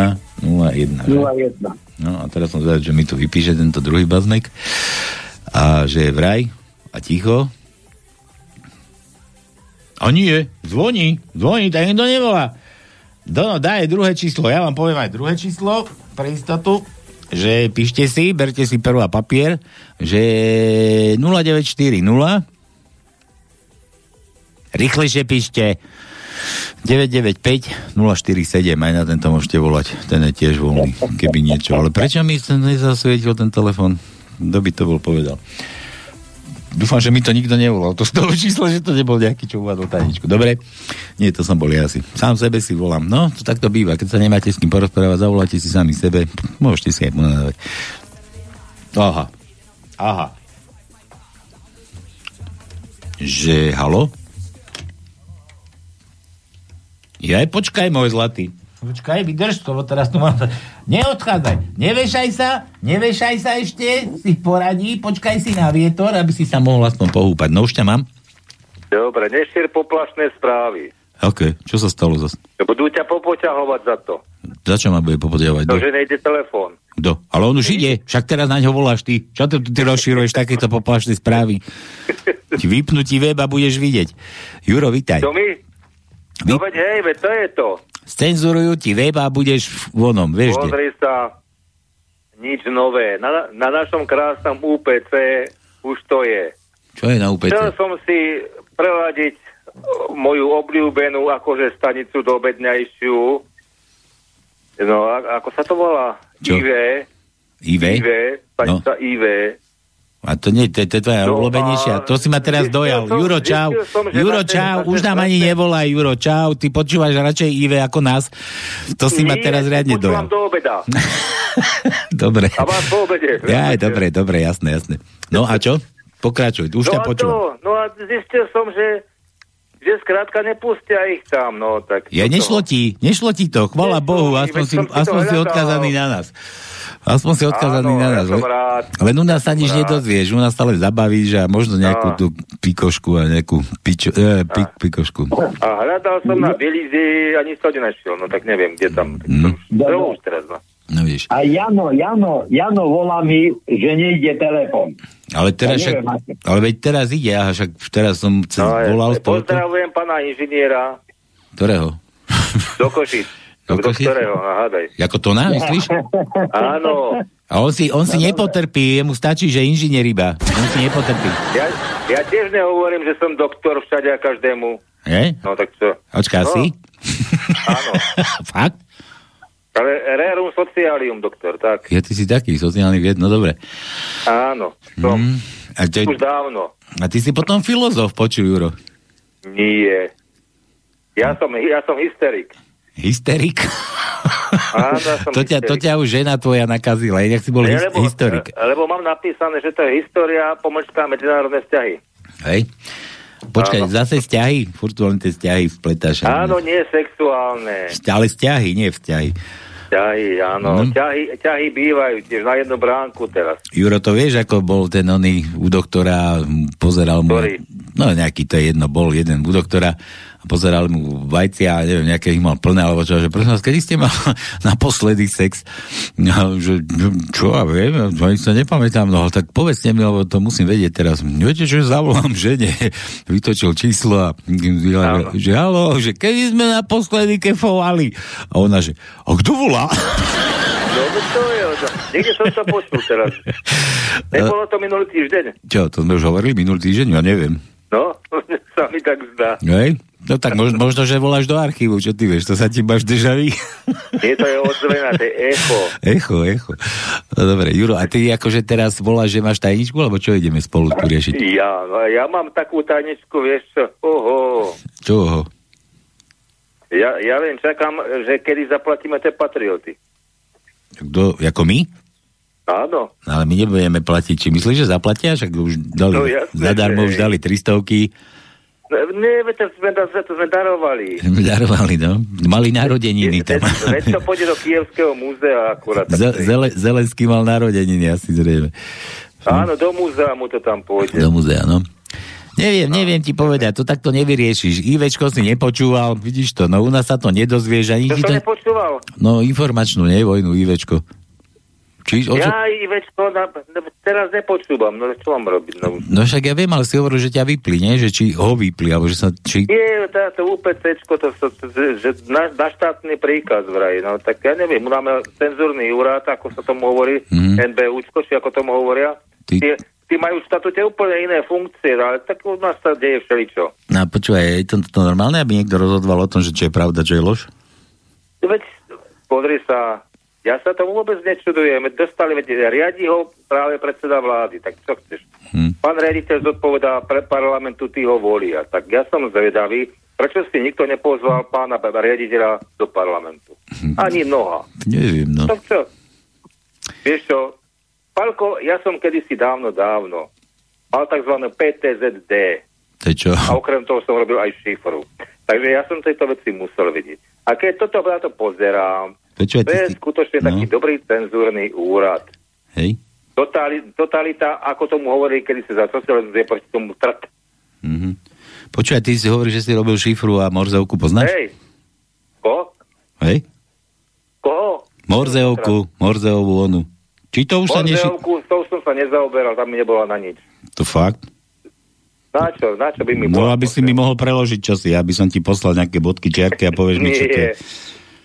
01. že? 01. No a teraz som zvedal, že mi tu vypíše tento druhý bazmek a že je vraj a ticho. A nie, zvoní, zvoní, tak nikto nevolá. Dono, daj druhé číslo, ja vám poviem aj druhé číslo pre istotu, že píšte si, berte si peru a papier, že 0940 rýchlejšie píšte 995 047, aj na tento môžete volať, ten je tiež voľný, keby niečo. Ale prečo mi sa nezasvietil ten telefon? Kto by to bol povedal? Dúfam, že mi to nikto nevolal. To z toho čísla, že to nebol nejaký, čo uvádol tajničku. Dobre? Nie, to som bol ja asi. Sám sebe si volám. No, to takto býva. Keď sa nemáte s kým porozprávať, zavoláte si sami sebe. Môžete si aj ponadávať. Aha. Aha. Že, halo? Jaj, počkaj, môj zlatý. Počkaj, vydrž to, lebo teraz tu mám... Neodchádzaj, nevešaj sa, nevešaj sa ešte, si poradí, počkaj si na vietor, aby si sa mohol aspoň pohúpať. No už ťa mám? Dobre, nešír poplašné správy. OK, čo sa stalo zase? Budú ťa popoťahovať za to. Za čo ma bude popodiavať? To, že nejde telefón. Kto? Ale on už ide, však teraz na ňo voláš ty. Čo ty, ty rozširuješ takéto poplašné správy? Ti web a budeš vidieť. Juro, vitaj. To my? No veď hej, veď to je to. Scenzurujú ti web a budeš v onom, vieš kde. Pozri sa, nič nové. Na, na našom krásnom UPC už to je. Čo je na UPC? Chcel som si preladiť moju obľúbenú akože stanicu do obedňajšiu. No, a, ako sa to volá? Čo? IV. IV? IV, stanica no. IV. A to nie, to, to je tvoja No obľúbenejšia. To si ma teraz dojal. som- Juro, čau. som, Juro, čau. Už nám ani nevolaj, Juro, čau. Ty počúvaš radšej Ive ako nás. To si ma Nie, teraz riadne dojal. do obeda. Dobre. A vás po obede. Ja, dobre, dobre, jasné, jasné. No a čo? Pokračuj, už no ťa počúvam. to, no a zistil som, že že skrátka nepustia ich tam, no tak... Ja, nešlo ti, nešlo ti to, chvala Bohu, aspoň si, aspoň si odkazaný na nás. Aspoň si odkazaný Áno, na ja nás. rád. Len u nás sa nič rád. nedozvieš, u nás stále zabavíš a možno nejakú No. tú pikošku a nejakú pičo, eh, pik, pikošku. A hľadal som na Belize a nič to nenašiel, no tak neviem, kde tam. Mm. To už teraz, no. No vieš. A Jano, Jano, Jano volá mi, že nejde telefon. Ale teraz, Ja však, ale veď teraz ide, aha, však teraz som cez, No, ja- volal Pozdravujem pána inžiniera ktorého? do Košic. Do ktorého, no, hádaj. Ako to nám, myslíš? Áno, A on si, on si nepotrpí, jemu stačí, že inžinier iba. On si nepotrpí. ja, ja tiež nehovorím, že som doktor všade a každému. Je? No tak čo? Očká No. si? Áno. Fakt? Ale rerum socialium, doktor, tak. Ja, ty si taký sociálny vied, no dobre. Áno. Som. Mm. A, te, Už dávno. a ty si potom filozof, počuj, Juro. Nie. Ja som, ja som hysterik. Hysterik? Áno, ja som to, ťa, to ťa už žena tvoja nakazila, inak si bol his, lebo, historik. Lebo mám napísané, že to je história, pomlčka medzinárodné vzťahy. Hej? Počkaj, Áno. zase vzťahy? Furt len tie vzťahy vpletáš. Áno, nie sexuálne. Ale vzťahy, nie vzťahy. Ťahy, áno. No. Ťahy, ťahy bývajú tiež na jednu bránku teraz. Juro, to vieš, ako bol ten oný u doktora, pozeral mu, Ktorý? no nejaký to je jedno, bol jeden u doktora pozeral mu vajcia, neviem, nejaké ich mal plné, alebo čo, že prosím vás, kedy ste mal naposledy sex? No, že, že, čo ja viem, ja sa nepamätám, no tak povedzte mi, lebo to musím vedieť teraz. Viete, čo zavolám žene, vytočil číslo a Áno. že, že halo, že kedy sme naposledy kefovali? A ona, že, a kto volá? No, no niekde som to počul teraz. Nebolo to minulý týždeň. Čo, to sme už hovorili minulý týždeň? Ja neviem. No, sa mi tak zdá. Hej? No tak možno, možno, že voláš do archívu, čo ty vieš, to sa ti máš dežaví. Nie to je odzvená, to je echo. echo, echo. No dobre, Juro, a ty akože teraz voláš, že máš tajničku, alebo čo ideme spolu tu riešiť? Ja, no, ja mám takú tajničku, vieš čo, oho. Čo ho? Ja, ja len čakám, že kedy zaplatíme tie patrioty. Kto, ako my? Áno. No, ale my nebudeme platiť. Či myslíš, že zaplatia? Však už dali, No, jasné, zadarmo že- už dali 300 Nie, veď to sme, to sme darovali. Darovali, no. Mali narodeniny tam. Veď to pôjde do Kievského múzea akurát. Z- Zele, Zelenský mal narodeniny, asi zrejme. Áno, do múzea mu to tam pôjde. Do muzea, no. Neviem, neviem ti povedať, to takto nevyriešiš. Ivečko si nepočúval, vidíš to, no u nás sa to nedozvieš, ani To to... nepočúval. No informačnú, nie vojnu, Ivečko. Či, o čo... Ja Ivečko na, na, teraz nepočúvam, no čo mám robiť? No, No však ja viem, ale si hovoril, že ťa vypli, nie? Že či ho vypli, alebo že sa... Či... Nie, táto UPCčko, to, to, to, že na, na štátny príkaz vraj, no tak ja neviem, máme cenzúrny úrad, ako sa tomu hovorí, Mhm. NBUčko, či ako tomu hovoria. Ty- Tí, tí majú v štatute úplne iné funkcie, ale tak u nás sa deje všeličo. No počúvaj, je to, to normálne, aby niekto rozhodoval o tom, že čo je pravda, čo je lož? Veď, pozri sa, ja sa tomu vôbec nečudujem. Dostali, veď riadi ho práve predseda vlády, tak čo chceš? Hm. Pán riaditeľ zodpovedá pre parlamentu, tí ho volia. Tak ja som zvedavý, prečo si nikto nepozval pána riaditeľa do parlamentu. Ani noha. Neviem, no. Tak čo? Vieš čo, Palko, ja som kedysi dávno, dávno mal tzv. PTZD To čo? a okrem toho som robil aj šifru. Takže ja som tejto veci musel vidieť. A keď toto na to pozerám, Počúvaj, to ty je si... skutočne no. taký dobrý cenzúrny úrad. Hej? Totali, totalita, ako tomu hovorí, kedy sa za socializmus je proti tomu trt. Mhm. Počúvaj, ty si hovoríš, že si robil šifru a Morzeovku poznáš? Hej, ko? Hej? Koho? Morzeovku, Morzeovú onu. Či to už sa neši... Morzeovku, s tou som sa nezaoberal, tam mi nebola na nič. To fakt? Na čo? Na čo by mi No, aby si mi mohol preložiť čosi, aby som ti poslal nejaké bodky, čiarky a povieš mi, čo to je.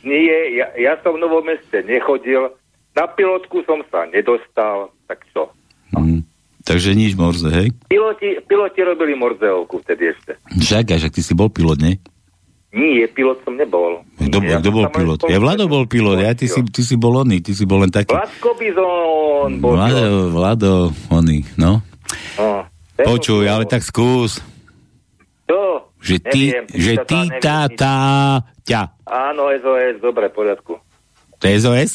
Nie, ja, ja som v Novom meste nechodil, na pilotku som sa nedostal, tak čo? Mhm. Takže nič Morze, hej? Piloti, piloti robili Morzeovku vtedy ešte. Však, však ty si bol pilot, nie? Nie, pilot som nebol. Kto Ja kto bol pilot? Ja Vlado bol pilot, ja ty si, ty si bol oný, ty si bol len taký. Vládko Bizón bol pilot. Vlado, Vlado, oný, no. Počuj, ale tak skús. Že ty, neviem, že ty, tá, tá, ťa. Áno, SOS, dobre, v poriadku. To je SOS?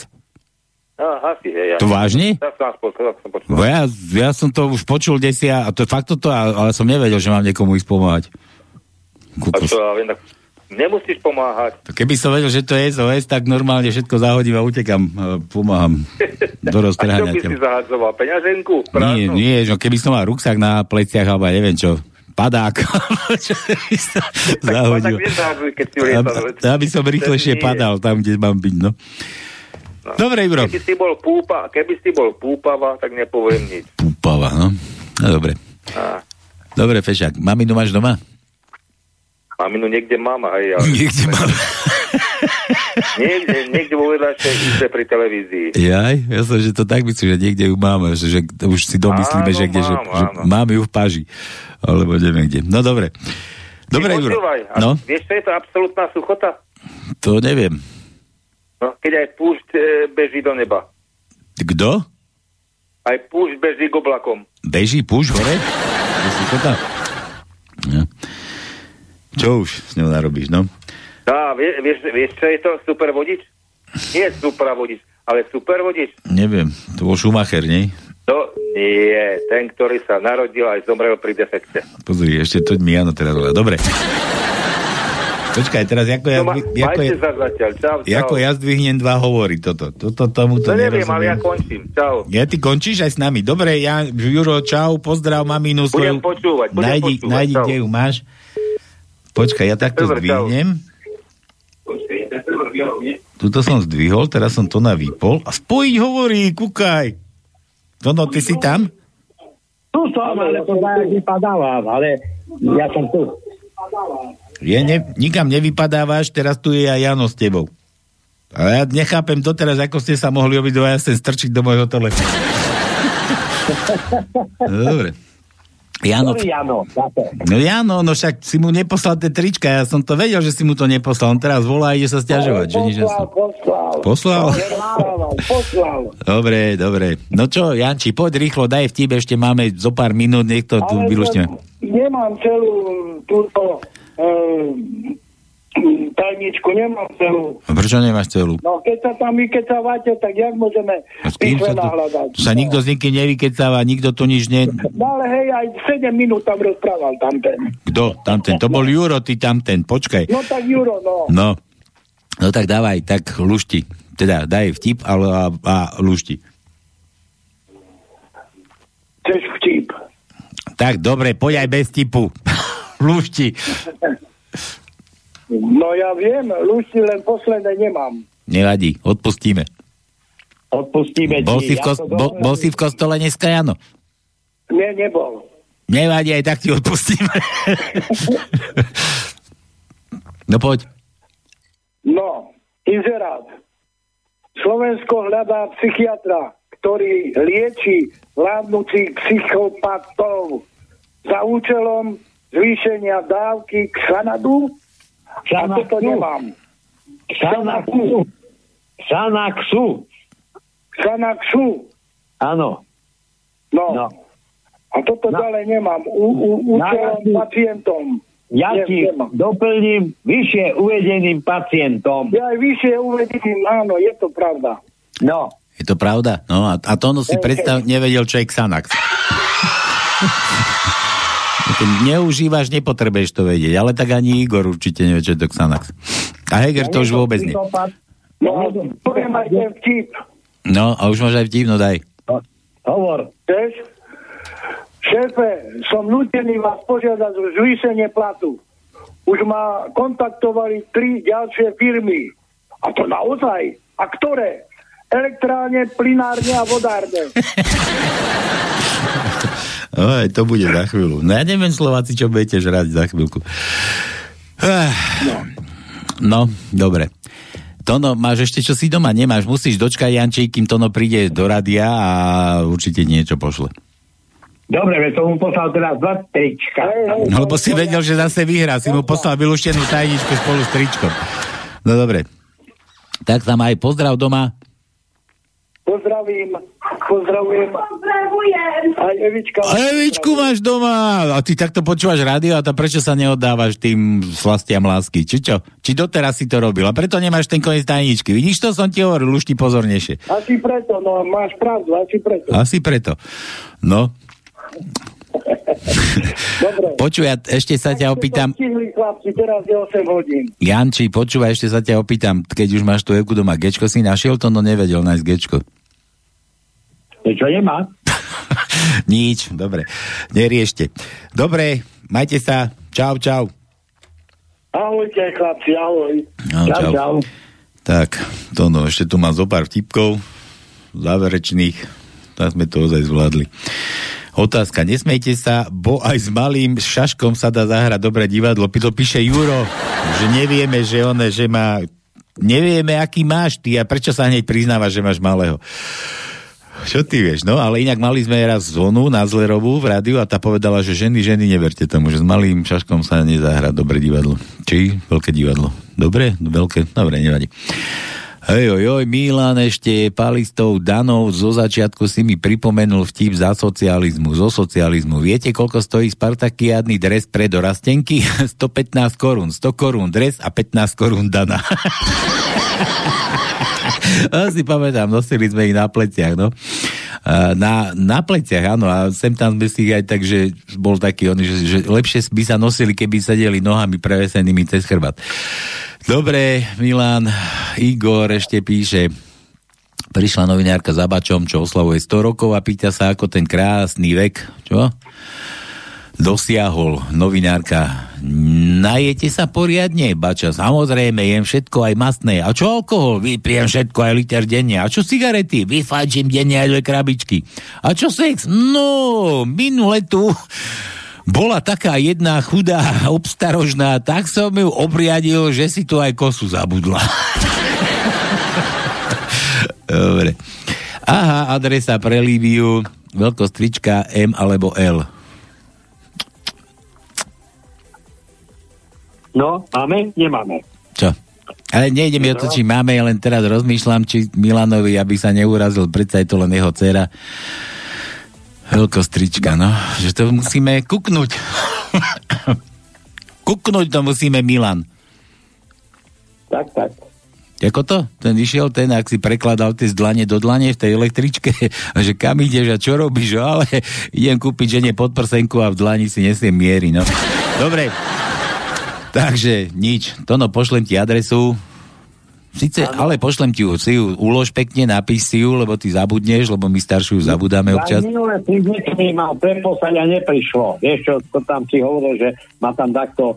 No, asi, hej. Ja. To vážne? Tak som, som počul. Ja, ja som to už počul desia, a to je fakt toto, ale som nevedel, že mám niekomu ísť pomáhať. A Kukos. čo, ja viem, tak nemusíš pomáhať. To Keby som vedel, že to je SOS, tak normálne všetko zahodím a utekam, a pomáham do A čo roztrhania. by si zahadzoval? Peňaženku? Nie, Prázdnu? nie, že keby som mal ruksak na pleciach, alebo ja neviem čo, padák, čo by som Tak zahodil. si Aby, som rýchlejšie padal tam, kde mám byť, no. Dobre, Ibro. Keby si bol púpa, keby si bol púpava, tak nepoviem nič. Púpava, no. No dobre. A, Dobre, Fešák, maminu máš doma? maminu niekde mám, hej, ale Niekde mám. niekde, niekde vo vedľačnej izbe pri televízii. Jaj, ja som, že to tak myslím, že niekde ju máme, že, že už si domyslíme, Áno, že kde, že, mám, že áno. máme ju v paži. Alebo neviem kde. No dobre. Dobre, a No, Vieš, čo je to absolútna suchota? to neviem. No, keď aj púšť e, beží do neba. Kto? Aj púšť beží k oblakom. Beží púš hore? To tam. No. Čo už s ňou narobíš, no? Á, vie, vieš, vieš, čo je to super vodič? Nie super vodič, ale super vodič. Neviem, to bol Schumacher, nie? To nie, ten, ktorý sa narodil aj zomrel pri defekte. Pozri, ešte to mi áno teraz volá. Dobre. Počkaj, teraz ako ja, No, ako, ja, čau, čau. ako ja zdvihnem dva hovory, toto. Toto tomu To neviem, ale ja končím, čau. Ja ty končíš aj s nami. Dobre, ja, Juro, čau, pozdrav maminu Budem svoju. počúvať, budem najdi, počúvať, najdi čau. kde ju máš. Počkaj, ja takto Dobre, čau. Tuto som zdvihol, teraz som to navypol. A spojiť hovorí, kúkaj. Tono, ty si tam? Tu som, ale to vypadávam, ale ja som tu. Ja ne, nikam nevypadávaš, teraz tu je aj Jano s tebou. Ale ja nechápem doteraz, ako ste sa mohli obidvaja sem strčiť do môjho telefónu. Dobre. Jano, Jano, no Jano, no však si mu neposlal tie trička, ja som to vedel, že si mu to neposlal. On teraz volá a ide sa stiažovať. Že nič Poslal, poslal. Poslal? Poslal, poslal. Dobre, dobre. No čo, Janči, poď rýchlo, daj vtip, ešte máme zo pár minút, nech to tu Ale vylúštime. Nemám celú túto e, tajničku, nemám celú. A Prečo nemáš celú? No keď sa tam vykecávate, tak jak môžeme A s kým sa písmená to... Sa nikto s nikým nevykecáva, nikto tu nič ne... No ale hej, aj 7 minút tam rozprával tamten. Kto? Tamten. To bol Juro, ty tamten. Počkaj. No tak Juro, no. No. No tak dávaj, tak lušti. Teda daj vtip ale a, a lušti. Chceš vtip. Tak, dobre, poď aj bez tipu. lušti. No ja viem, Lucy len posledné nemám. Nevadí, odpustíme. Odpustíme Bol ti. si, v ja kos- to bo, dobre- bol si v kostole dneska, Jano? Nie, nebol. Nevadí, aj tak ti odpustíme. no poď. No, inzerát. Slovensko hľadá psychiatra, ktorý lieči vládnúcich psychopatov za účelom zvýšenia dávky Xanadu. A toto nemám. Xanaxu. Xanaxu. Xanaxu. Áno. No. no. A toto Na- ďalej nemám. U, u, účelom Na- pacientom. Ja Nie, ti nemám. doplním vyššie uvedeným pacientom. Ja aj vyššie uvedím, áno, je to pravda. No. Je to pravda? No a, a to ono si predstav, nevedel, čo je Xanax. Neužívaš, nepotrebuješ to vedieť, ale tak ani Igor určite nevie, čo je to Xanax. A Heger to už vôbec nie. No, poviem aj ten vtip. No, a už máš aj vtip, no daj. Hovor. Vieš? Šéfe, som nutený vás požiadať o zvýšenie platu. Už ma kontaktovali tri ďalšie firmy. A to naozaj? A ktoré? Elektrárne, plinárne a vodárne. Oj, to bude za chvíľu. No ja neviem, Slováci, čo budete žrať za chvíľku. Ah. No, dobre. Tono, máš ešte čo si doma? Nemáš, musíš dočkať Jančík, kým Tono príde do radia a určite niečo pošle. Dobre, veď som mu poslal teraz dva trička. No, lebo si vedel, že zase vyhrá. Si mu poslal vylúštenú tajničku spolu s tričkom. No dobre. Tak tam aj pozdrav doma. Pozdravím, pozdravujem. Pozdravujem. Aj Evička. A Evičku máš doma. A ty takto počúvaš rádio a to prečo sa neoddávaš tým slastiam lásky? Či čo? Či doteraz si to robil? A preto nemáš ten koniec tajničky. Vidíš to? Som ti hovoril, už ti pozornejšie. Asi preto, no máš pravdu, asi preto. Asi preto. No. Dobre. Počuj, ešte sa ťa opýtam. Stihli chlapci, teraz je 8 hodín. Janči, počúvaj, ešte sa ťa opýtam, keď už máš tú Evku doma, Gečko si našiel to, no nevedel nájsť Gečko. Čo nemá? Nič, dobre, neriešte. Dobre, majte sa, čau, čau. Ahojte chlapci, ahoj. No, čau. čau. Tak, to no, ešte tu mám zo pár vtipkov záverečných, tak sme to ozaj zvládli. Otázka, nesmejte sa, bo aj s malým šaškom sa dá zahrať dobré divadlo. To píše Juro, že nevieme, že one, že má... Nevieme, aký máš ty a prečo sa hneď priznávaš, že máš malého. Čo ty vieš, no, ale inak mali sme raz zónu na Zlerovú v rádiu a tá povedala, že ženy, ženy, neverte tomu, že s malým šaškom sa nezahrá dobre divadlo. Či veľké divadlo. Dobre? Veľké? Dobre, nevadí. Hej, oj, oj, Milan ešte palistov Danov zo začiatku si mi pripomenul vtip za socializmu, zo socializmu. Viete, koľko stojí spartakiádny dres pre dorastenky? 115 korún, 100 korún dres a 15 korún Dana. Si pamätám, nosili sme ich na pleciach, no. A Na, na pleciach, áno, a sem tam sme si aj tak, že bol taký on, že, že lepšie by sa nosili, keby sedeli nohami prevesenými cez chrbát. Dobre, Milan, Igor ešte píše, prišla novinárka za bačom, čo oslavuje 100 rokov a pýta sa, ako ten krásny vek, čo? Dosiahol novinárka. Najete sa poriadne, bača, samozrejme, jem všetko aj mastné. A čo alkohol? Vypijem všetko aj liter denne. A čo cigarety? Vyfajčím denne aj dve krabičky. A čo sex? No, minule tu bola taká jedna chudá, obstarožná, tak som ju obriadil, že si tu aj kosu zabudla. Dobre. Aha, adresa pre Líbiu, veľkosť trička M alebo L. No, máme? Nemáme. Čo? Ale nejde mi o to, či máme, len teraz rozmýšľam, či Milanovi, aby sa neurazil, predsa je to len jeho dcera. Veľkosť trička, no. Že to musíme kuknúť. kuknúť to musíme, Milan. Tak, tak. Ako to? Ten išiel ten, ak si prekladal tie z dlane do dlane v tej električke, a že kam ideš a čo robíš, ale idem kúpiť žene podprsenku a v dlani si nesiem miery, no. Dobre. Takže nič. Tono, pošlem ti adresu. Sice, ano. ale pošlem ti ju, si ju ulož pekne, napíš si ju, lebo ty zabudneš, lebo my staršiu zabudáme občas. Ja minulé týždne mi mal preposlať neprišlo. Vieš čo, to tam si hovoril, že ma tam takto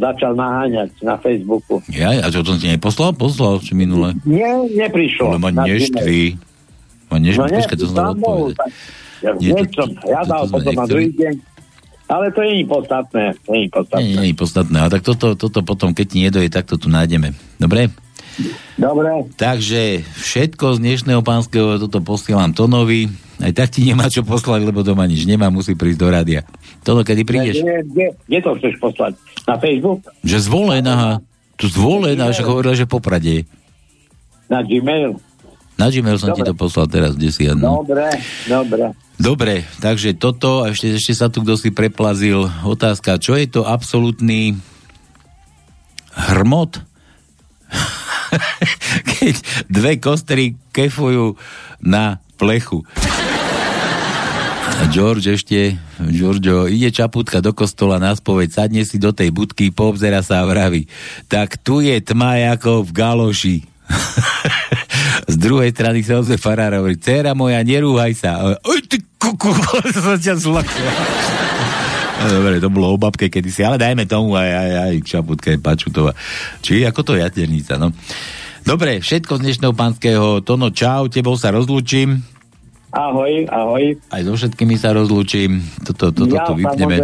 začal naháňať na Facebooku. Ja, a čo som ti neposlal? Poslal, či minule? Nie, neprišlo. Ale ma neštví. Ma neštví, no, počkaj, to som dal odpovedať. Ja, nie, to, ja dal potom na druhý deň ale to nie je podstatné. Nie je podstatné. Nie, nie je podstatné. A tak toto, toto potom, keď ti nedoje, tak to tu nájdeme. Dobre? Dobre. Takže všetko z dnešného pánskeho toto posielam Tonovi. Aj tak ti nemá čo poslať, lebo doma nič nemá, musí prísť do rádia. Tono, kedy prídeš? Kde, kde, kde to chceš poslať? Na Facebook? Že zvolen, aha. Tu zvolen, a však hovorila, že poprade. Na Gmail? Na Gmail som dobre. ti to poslal teraz, kde si jedno. Dobre, dobre. Dobre, takže toto, a ešte, ešte sa tu kto si preplazil. Otázka, čo je to absolútny hrmot? Keď dve kostry kefujú na plechu. George ešte, Giorgio, ide čaputka do kostola na spoveď, sadne si do tej budky, poobzera sa a vraví, tak tu je tma ako v galoši. Z druhej strany sa ozve farár hovorí, dcera moja, nerúhaj sa. Oj, ty kuku, sa ťa zlakla. No, dobre, to bolo o babke kedysi, ale dajme tomu aj, aj, aj Čaputke Pačutová. Či ako to jaternica, no. Dobre, všetko z dnešného pánskeho. Tono, čau, tebou sa rozlúčim. Ahoj, ahoj. Aj so všetkými sa rozlúčim. Toto, toto ja, tu vypneme.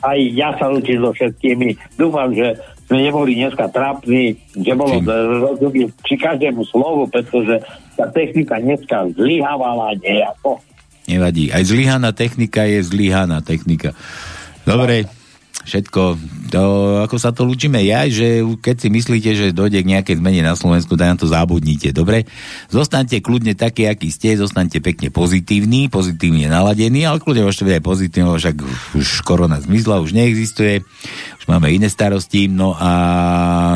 Aj ja sa lúčim so všetkými. Dúfam, že sme neboli dneska trápni, že bolo rozumieť či každému slovu, pretože tá technika dneska zlyhávala nejako. Nevadí. Aj zlyhaná technika je zlyhaná technika. Dobre, všetko, to, ako sa to ľúčime ja, že keď si myslíte, že dojde k nejakej zmene na Slovensku, tak na to zabudnite, dobre? Zostaňte kľudne takí, akí ste, zostaňte pekne pozitívni, pozitívne naladení, ale kľudne môžete byť aj pozitívne, však už korona zmizla, už neexistuje, už máme iné starosti, no a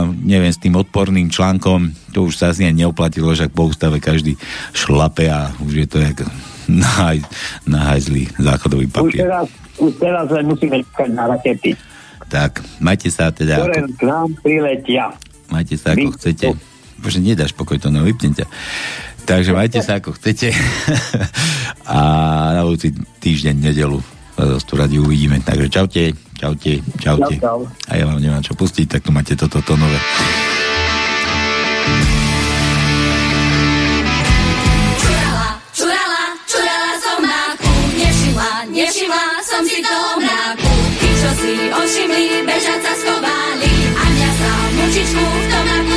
neviem, s tým odporným článkom, to už sa asi neoplatilo, však po ústave každý šlape a už je to jak nahaj, nahajzlý záchodový Už papier. teraz, už teraz len musíme čakať na rakety, Tak, majte sa teda... ktoré k nám priletia. Majte sa ako Vy- chcete. Bože, nedáš pokoj, to nevypnem ťa. Takže majte sa ako chcete. a na budúci týždeň, nedelu vás tu radi uvidíme. Takže čaute, čaute, čaute. Čau, čau. A ja vám nemám čo pustiť, tak tu máte toto tonové. Čurala, nevšimla, som si toho mráku. Tí, čo si ošimli, bežať sa schovali a mňa sa mučičku v tom